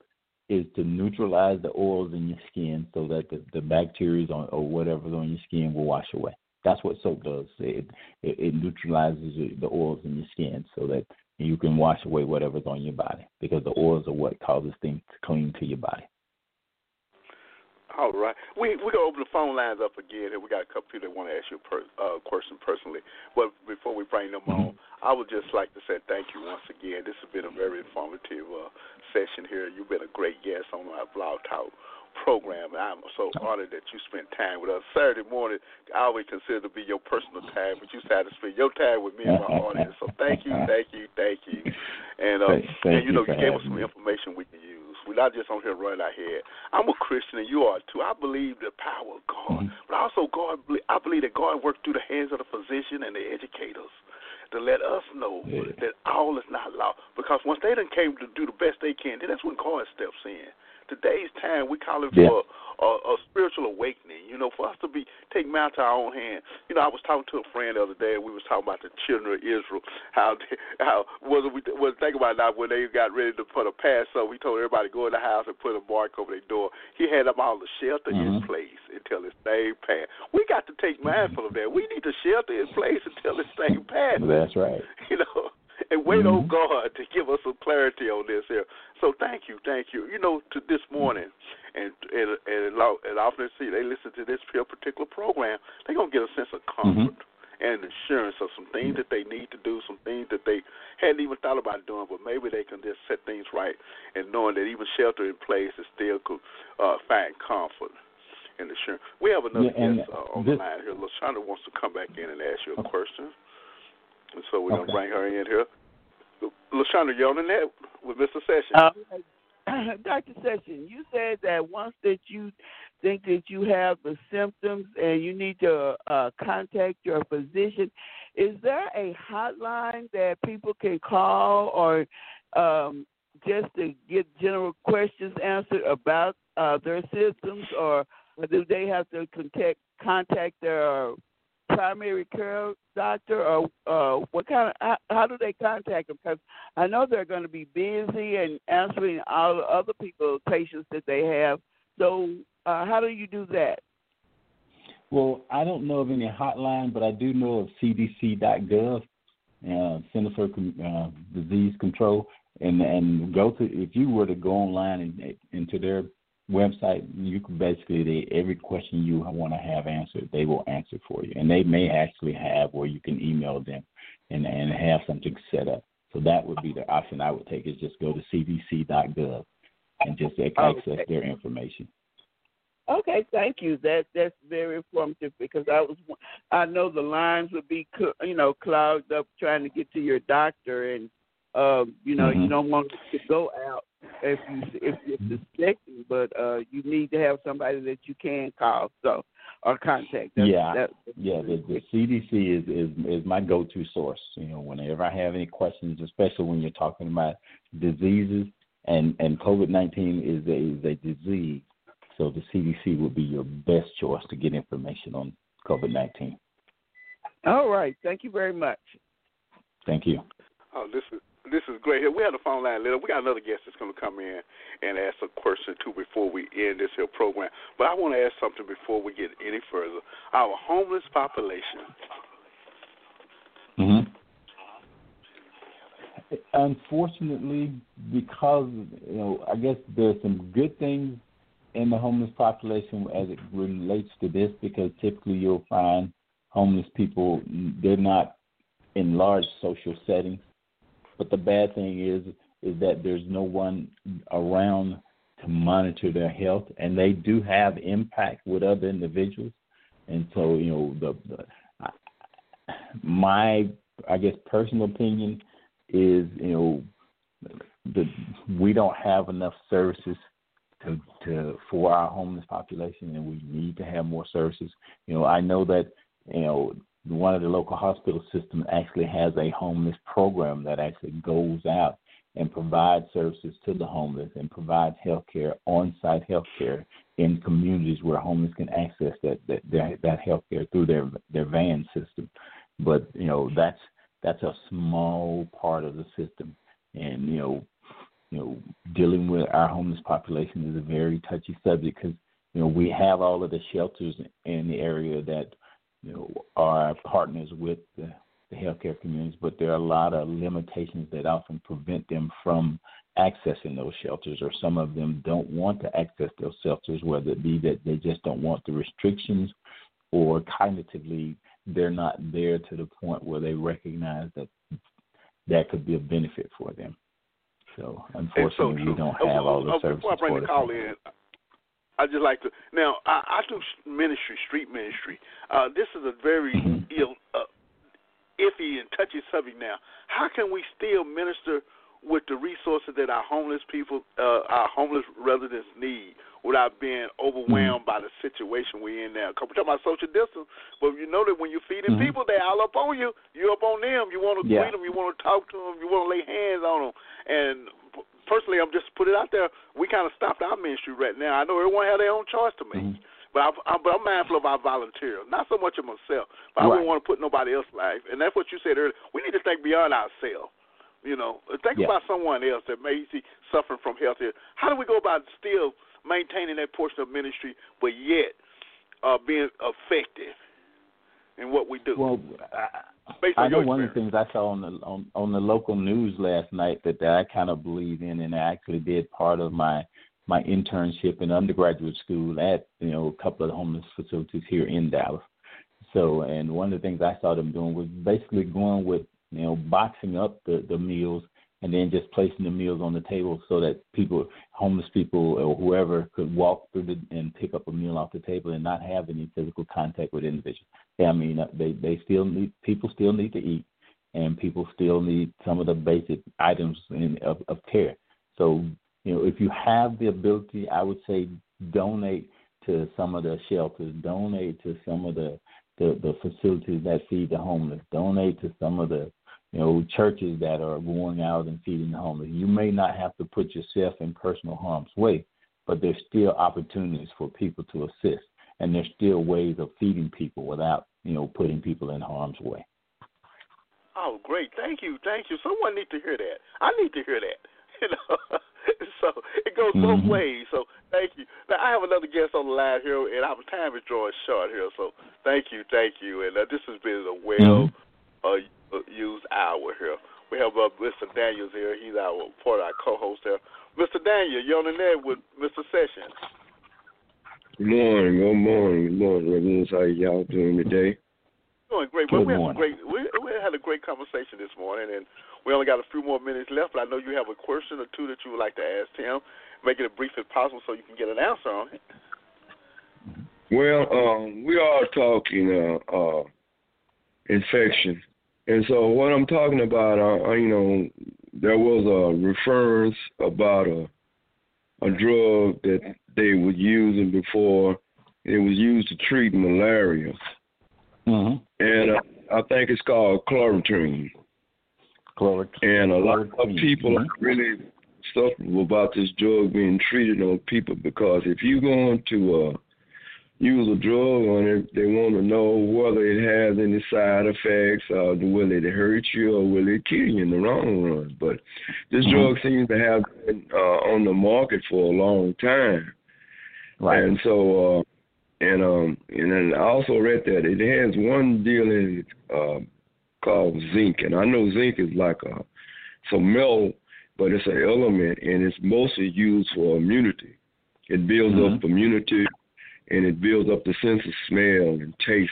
is to neutralize the oils in your skin so that the, the bacteria or, or whatever's on your skin will wash away. That's what soap does. It, it, it neutralizes the oils in your skin so that you can wash away whatever's on your body because the oils are what causes things to cling to your body. All right. We we're gonna open the phone lines up again here. We got a couple people that want to ask you a per, uh, question personally. But before we bring them on, I would just like to say thank you once again. This has been a very informative uh, session here. You've been a great guest on our Blog Talk program. I'm so honored that you spent time with us. Saturday morning, I always consider to be your personal time, but you decided to spend your time with me and my audience. So thank you, thank you, thank you. And, uh, thank, thank and you know, you, you gave us me. some information we can use. We're not just on here running our head. I'm a Christian, and you are too. I believe the power of God, mm-hmm. but also God. I believe that God worked through the hands of the physician and the educators to let us know yeah. that all is not law. Because once they done came to do the best they can, then that's when God steps in today's time, we call it yeah. for a, a spiritual awakening. You know, for us to be take matter to our own hand. You know, I was talking to a friend the other day. and We was talking about the children of Israel. How they, how was we was thinking about that when they got ready to put a pass up. We told everybody to go in the house and put a mark over their door. He had them all the shelter mm-hmm. in place until this thing passed. We got to take mindful of that. We need to shelter in place until this thing passes. That's right. You know and wait mm-hmm. on God to give us some clarity on this here. So thank you, thank you. You know, to this morning, and and and, and often see they listen to this particular program, they're gonna get a sense of comfort. Mm-hmm. And assurance of some things that they need to do, some things that they hadn't even thought about doing, but maybe they can just set things right, and knowing that even shelter in place is still could uh, find comfort and assurance. We have another yeah, guest uh, on this, the line here. Lashonda wants to come back in and ask you a question. And so we're okay. gonna bring her in here. Lashonda, you on the net with Mr. Session? Uh, Dr. Session, you said that once that you think that you have the symptoms and you need to uh, contact your physician, is there a hotline that people can call or um, just to get general questions answered about uh, their symptoms, or do they have to contact contact their primary care doctor, or uh, what kind of how, how do they contact them? Because I know they're going to be busy and answering all the other people's patients that they have. So uh, how do you do that? Well, I don't know of any hotline, but I do know of CDC.gov, uh, Center for uh, Disease Control, and and go to if you were to go online and into their website, you can basically they, every question you want to have answered, they will answer for you, and they may actually have, where you can email them and and have something set up. So that would be the option I would take is just go to cdc.gov and just access okay. their information. Okay, thank you. That that's very informative because I was I know the lines would be you know clogged up trying to get to your doctor and um, you know mm-hmm. you don't want to go out if you if you're suspecting, but uh, you need to have somebody that you can call so or contact. That's, yeah, that's, yeah. The, the CDC is, is is my go-to source. You know, whenever I have any questions, especially when you're talking about diseases, and and COVID nineteen is a is a disease, so the CDC would be your best choice to get information on COVID nineteen. All right. Thank you very much. Thank you. Oh, this is this is great. Here we have the phone line lit We got another guest that's going to come in and ask a question too before we end this here program. But I want to ask something before we get any further. Our homeless population. Mm-hmm. Unfortunately, because you know, I guess there's some good things in the homeless population as it relates to this, because typically you'll find homeless people they're not in large social settings but the bad thing is is that there's no one around to monitor their health, and they do have impact with other individuals. And so, you know, the, the my I guess personal opinion is, you know, the we don't have enough services to to for our homeless population, and we need to have more services. You know, I know that you know one of the local hospital systems actually has a homeless program that actually goes out and provides services to the homeless and provides health care, on-site health care in communities where homeless can access that that that, that health care through their their van system. But you know that's that's a small part of the system, and you know you know dealing with our homeless population is a very touchy subject because you know we have all of the shelters in the area that you know are partners with the the healthcare communities, but there are a lot of limitations that often prevent them from accessing those shelters, or some of them don't want to access those shelters, whether it be that they just don't want the restrictions or cognitively they're not there to the point where they recognize that that could be a benefit for them. So unfortunately, so we don't have all the services. Before I bring for the call in, I just like to now. I, I do ministry, street ministry. Uh, this is a very ill, uh, iffy and touchy subject. Now, how can we still minister with the resources that our homeless people, uh, our homeless residents need, without being overwhelmed by the situation we're in now? Because we're talking about social distance, but you know that when you're feeding Mhm. people, they're all up on you. You're up on them. You want to Yeah. greet them. You want to talk to them. You want to lay hands on them. And personally, I'm just put it out there. We kind of stopped our ministry right now. I know everyone has their own choice to make. Mhm. But I'm, I'm, but I'm mindful of our volunteers, not so much of myself. But I wouldn't want to put nobody else's life. And that's what you said earlier. We need to think beyond ourselves. You know, think Yeah. about someone else that may be suffering from health. Here. How do we go about still maintaining that portion of ministry, but yet uh, being effective in what we do? Well, I, I know one of the things I saw on the on, on the local news last night that, that I kind of believe in, and I actually did part of my my internship in undergraduate school at you know a couple of homeless facilities here in Dallas. So, and one of the things I saw them doing was basically going with you know boxing up the the meals and then just placing the meals on the table so that people, homeless people or whoever, could walk through the, and pick up a meal off the table and not have any physical contact with individuals. I mean, uh, they they still need people still need to eat, and people still need some of the basic items in, of, of care. So, you know, if you have the ability, I would say donate to some of the shelters, donate to some of the the, the facilities that feed the homeless, donate to some of the you know churches that are going out and feeding the homeless. You may not have to put yourself in personal harm's way, but there's still opportunities for people to assist, and there's still ways of feeding people without you know putting people in harm's way. Oh, great! Thank you, thank you. Someone needs to hear that. I need to hear that. You know, so it goes both Mhm. ways. So thank you. Now I have another guest on the line here, and our time is drawing short here. So thank you, thank you. And uh, this has been a well uh, used hour here. We have uh, Mr. Daniels here. He's our part of our co-host here. Mr. Daniel, you're on the net with Mr. Sessions. Good morning, good morning, good morning, Reverends. How y'all doing today? Doing great. Good well, we had morning. great. We, we had a great conversation this morning, and we only got a few more minutes left. But I know you have a question or two that you would like to ask Tim. Make it as brief as possible so you can get an answer on it. Well, um, we are talking uh, uh, infection, and so what I'm talking about, uh, you know, there was a reference about a a drug that they were using before. It was used to treat malaria, Mm-hmm. and uh, I think it's called chlorotrine. Chloroquine. And a lot of people Mhm. are really suffer about this drug being treated on people because if you're going to uh, use a drug on it, they want to know whether it has any side effects, or will it hurt you, or will it kill you in the long run. But this Mhm. drug seems to have been uh, on the market for a long time, Right. and so uh, and um and then I also read that it has one deal in it uh, called zinc, and I know zinc is like a some metal, but it's an element, and it's mostly used for immunity. It builds up immunity, and it builds up the sense of smell and taste,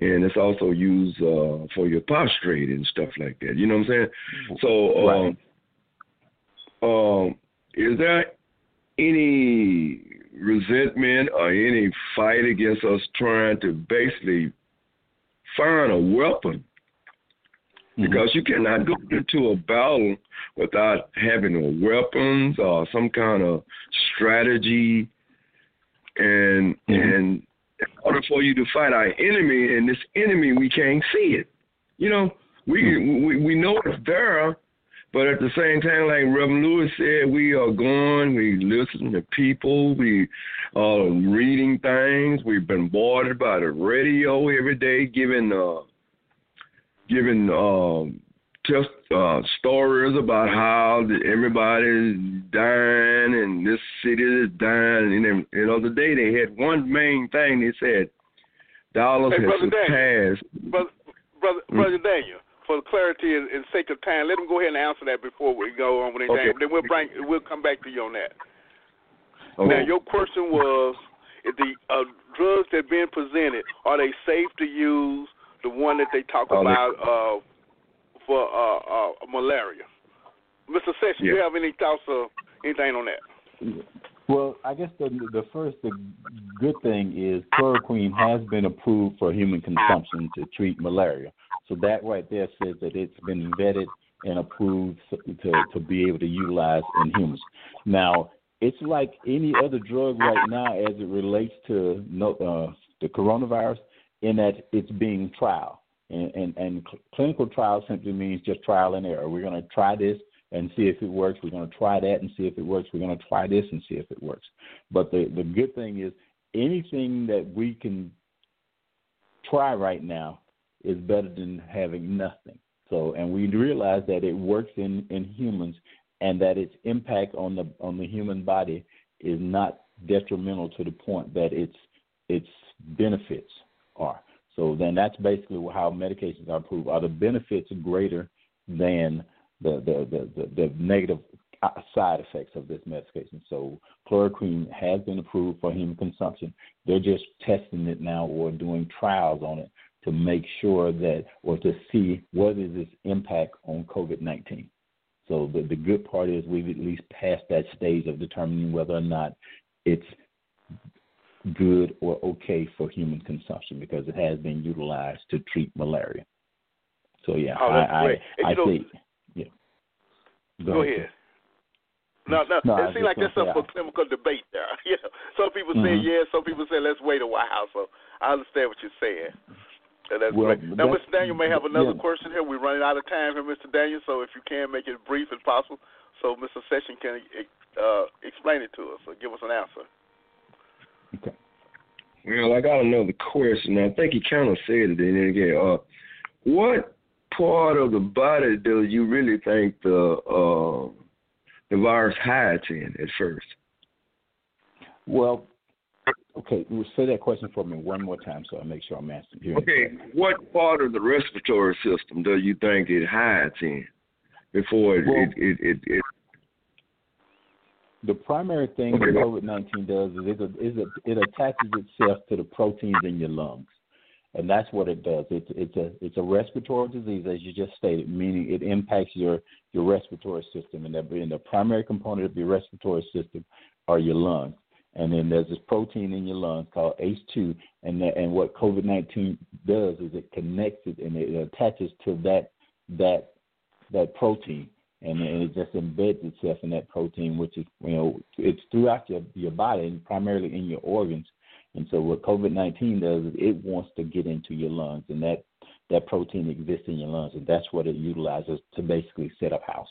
and it's also used uh, for your prostrate and stuff like that. You know what I'm saying? So, um, um, is there any resentment or any fight against us trying to basically find a weapon Mhm. because you cannot go into a battle without having weapons or some kind of strategy. And mm-hmm. and in order for you to fight our enemy, and this enemy we can't see it. You know, we mm-hmm. we, we know it's there, but at the same time, like Reverend Lewis said, we are going, we listen to people, we are reading things, we've been bombarded by the radio every day, giving uh, giving um, just uh, stories about how everybody's dying and this city is dying. And then, you know, the day they had one main thing they said, Dallas hey, has surpassed. Brother, brother, mm-hmm. brother Daniel for clarity and, and sake of time, let him go ahead and answer that before we go on with anything. Okay. Then we'll bring we'll come back to you on that. Okay. Now, your question was if the uh, drugs that are being presented are they safe to use? The one that they talk oh, about uh, for uh, uh, malaria. Mr. Session, yeah. you have any thoughts or anything on that? Well, I guess the the first the good thing is chloroquine has been approved for human consumption to treat malaria. So that right there says that it's been vetted and approved to to be able to utilize in humans. Now, it's like any other drug right now as it relates to uh, the coronavirus, in that it's being trial. And, and, and clinical trial simply means just trial and error. We're going to try this and see if it works. We're going to try that and see if it works. We're going to try this and see if it works. But the the good thing is anything that we can try right now is better than having nothing. So, and we realize that it works in, in humans, and that its impact on the on the human body is not detrimental to the point that its its benefits are. So then that's basically how medications are approved. Are the benefits greater than the the the, the, the negative side effects of this medication? So chloroquine has been approved for human consumption. They're just testing it now or doing trials on it to make sure that or to see what is its impact on COVID 19. So the, the good part is we've at least passed that stage of determining whether or not it's good or okay for human consumption because it has been utilized to treat malaria. So yeah, oh, I I, I think yeah. Go, go ahead. ahead. No, no, no it seems like there's some yeah. clinical debate there. Yeah, some people say mm-hmm. yes, some people say let's wait a while. So I understand what you're saying. And that's well, great. Now, Mr. Daniel may have another yeah. question here. We're running out of time here, Mr. Daniel. So if you can make it brief as possible, so Mr. Session can uh, explain it to us or give us an answer. Okay. Well, I got another question. I think he kind of said it in again. Uh, what part of the body do you really think the uh, the virus hides in at first? Well, Okay, say that question for me one more time so I make sure I'm answering. Okay, what part of the respiratory system do you think it hides in before it, well, it, it, it, the primary thing that COVID nineteen does is it, is it, it attaches itself to the proteins in your lungs, and that's what it does. It's it's a it's a respiratory disease, as you just stated, meaning it impacts your your respiratory system, and, and the primary component of your respiratory system are your lungs and then there's this protein in your lungs called ACE2, and and what COVID-19 does is it connects it and it attaches to that that that protein, and it just embeds itself in that protein, which is you know it's throughout your your body and primarily in your organs. And so what COVID-19 does is it wants to get into your lungs, and that that protein exists in your lungs, and that's what it utilizes to basically set up house.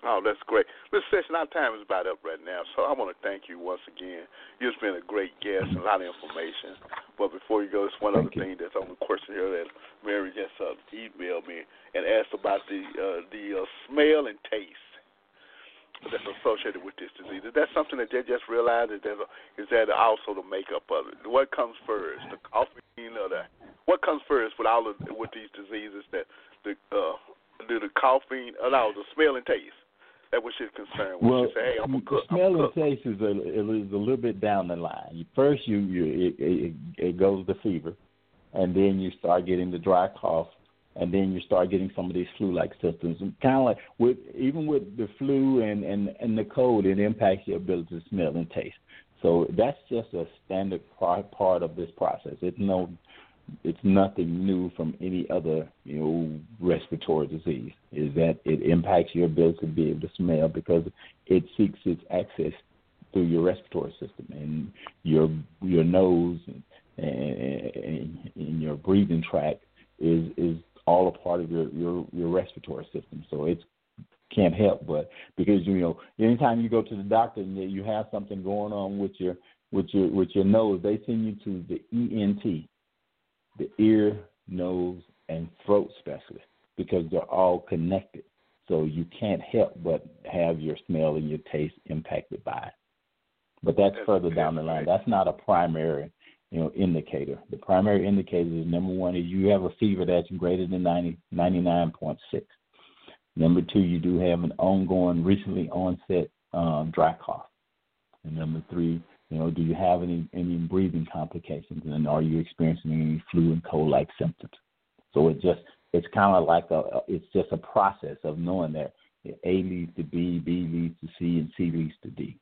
Oh, that's great. Mr. Session, our time is about up right now, so I want to thank you once again. You've been a great guest a lot of information. But before you go, there's one thank other you. thing that's on the question here that Mary just uh, emailed me and asked about the uh, the uh, smell and taste that's associated with this disease. Is that something that they just realized? Is that, is that also the makeup of it? What comes first, the coughing or the what comes first with all of with these diseases that the uh, do the coughing, no, the smell and taste? That we should concern. We well, say, hey, I'm a cook. Smell and taste is a, is a little bit down the line. First, you, you it, it, it goes to fever, and then you start getting the dry cough, and then you start getting some of these flu-like symptoms. Kind of like with even with the flu and and and the cold, it impacts your ability to smell and taste. So that's just a standard part part of this process. It's no it's nothing new from any other you know respiratory disease. Is that it impacts your ability to be able to smell because it seeks its access through your respiratory system and your your nose and, and, and your breathing tract is is all a part of your your your respiratory system. So it's can't help but because you know anytime you go to the doctor and you have something going on with your with your with your nose, they send you to the ENT, the ear, nose, and throat specialist because they're all connected. So you can't help but have your smell and your taste impacted by it. But that's, that's further down the line. That's not a primary, you know, indicator. The primary indicator is number one is you have a fever that's greater than 90, 99.6. Number two, you do have an ongoing, recently onset um, dry cough. And number three, you know, do you have any any breathing complications, and are you experiencing any flu and cold like symptoms? So it just it's kind of like a it's just a process of knowing that A leads to B, B leads to C, and C leads to D.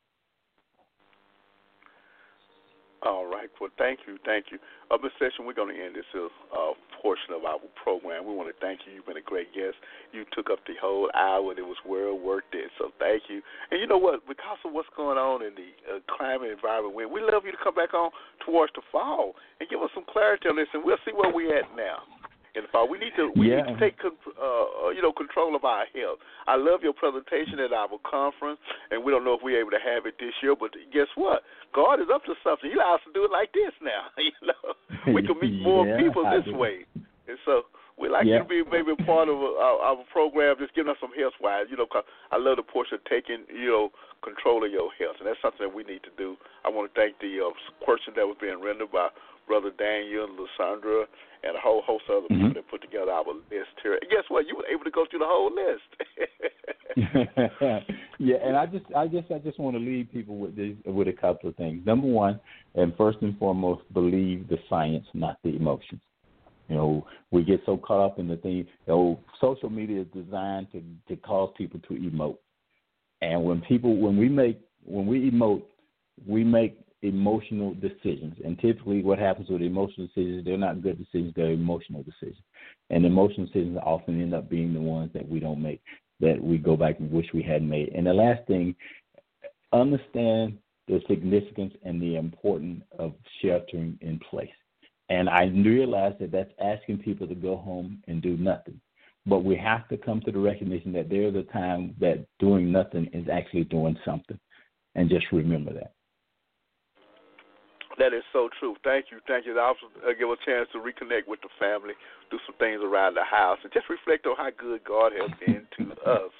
Well, thank you, thank you. Up uh, session, we're going to end this uh, portion of our program. We want to thank you. You've been a great guest. You took up the whole hour, and it was well worth it. So thank you. And you know what? Because of what's going on in the uh, climate environment, we love you to come back on towards the fall and give us some clarity on this, and we'll see where we're at now in the. We need to we yeah. need to take uh, uh, you know control of our health. I love your presentation at our conference, and we don't know if we're able to have it this year. But guess what? God is up to something. He allows us to do it like this now. you know, we can meet more yeah, people this way, and so. We like yeah. you to be maybe a part of our, our program, just giving us some health wise. You know, cause I love the portion of taking you know control of your health, and that's something that we need to do. I want to thank the uh, question that was being rendered by Brother Daniel and Lysandra and a whole host of other mm-hmm. people that put together our list here. And guess what? You were able to go through the whole list. yeah, and I just, I just, I just want to leave people with this, with a couple of things. Number one, and first and foremost, believe the science, not the emotions. You know, we get so caught up in the thing. You know, social media is designed to to cause people to emote, and when people, when we make, when we emote, we make emotional decisions. And typically, what happens with emotional decisions, they're not good decisions, they're emotional decisions. And emotional decisions often end up being the ones that we don't make, that we go back and wish we had made. And the last thing, understand the significance and the importance of sheltering in place. And I realize that that's asking people to go home and do nothing. But we have to come to the recognition that there's a time that doing nothing is actually doing something. And just remember that. That is so true. Thank you, thank you. I also uh, give a chance to reconnect with the family, do some things around the house, and just reflect on how good God has been to us.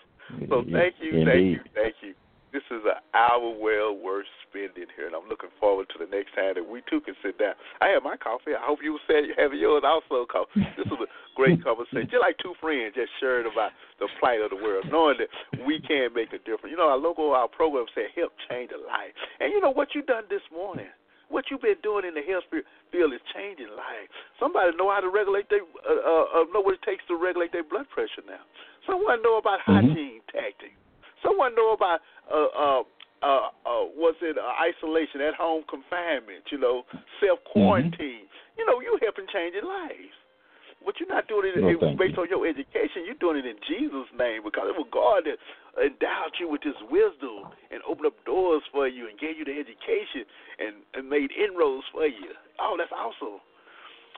So thank you, thank you, thank you. This is an hour well worth spending here, and I'm looking forward to the next time that we too can sit down. I have my coffee. I hope you said you have yours also. Coffee. this was a great conversation, just like two friends just sharing about the plight of the world, knowing that we can make a difference. You know, our logo, our program said, "Help change a life," and you know what you done this morning. What you've been doing in the health field is changing lives. Somebody know how to regulate their uh, uh, uh, know what it takes to regulate their blood pressure now. Someone know about mm-hmm. hygiene tactics. Someone know about uh, uh, uh, uh, what's it? Uh, isolation, at home confinement. You know, self quarantine. Mm-hmm. You know, you helping changing lives. But you're not doing it no, based you. on your education. You're doing it in Jesus' name because it was God that endowed you with His wisdom and opened up doors for you and gave you the education and, and made inroads for you. Oh, that's awesome.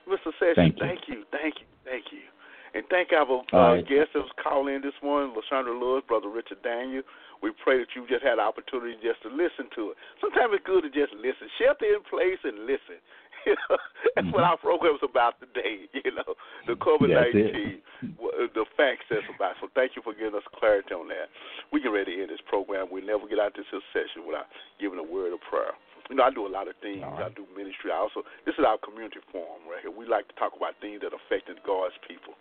Mr. Session, thank you. thank you, thank you, And thank our uh, right. guest that was calling in this morning, Lashondra Lewis, Brother Richard Daniel. We pray that you just had the opportunity just to listen to it. Sometimes it's good to just listen. Shelter in place and listen. You know, that's mm-hmm. what our program is about today. You know, the COVID nineteen, the facts that's about. So thank you for giving us clarity on that. We get ready to end this program. We never get out this session without giving a word of prayer. You know, I do a lot of things. Right. I do ministry. I also, this is our community forum right here. We like to talk about things that affect God's people,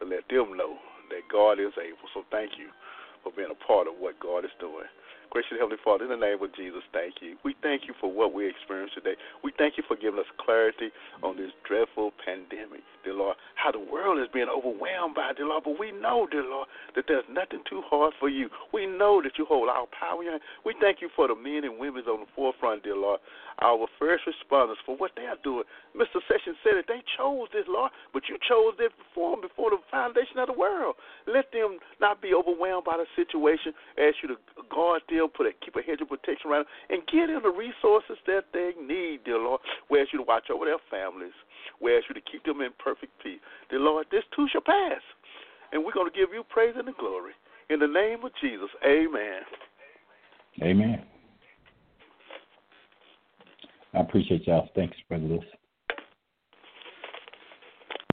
to let them know that God is able. So thank you for being a part of what God is doing. Gracious Heavenly Father, in the name of Jesus, thank you. We thank you for what we experienced today. We thank you for giving us clarity on this dreadful pandemic, dear Lord. How the world is being overwhelmed by it, dear Lord. But we know, dear Lord, that there's nothing too hard for you. We know that you hold our power. We thank you for the men and women on the forefront, dear Lord. Our first responders for what they are doing. Mr. Sessions said that they chose this, Lord, but you chose this before before the foundation of the world. Let them not be overwhelmed by the situation. Ask you to guard put a keep a hedge of protection around them, and give them the resources that they need, dear Lord. We ask you to watch over their families. We ask you to keep them in perfect peace. Dear Lord, this too shall pass. And we're going to give you praise and the glory. In the name of Jesus, amen. Amen. I appreciate y'all. Thanks, Brother Lewis.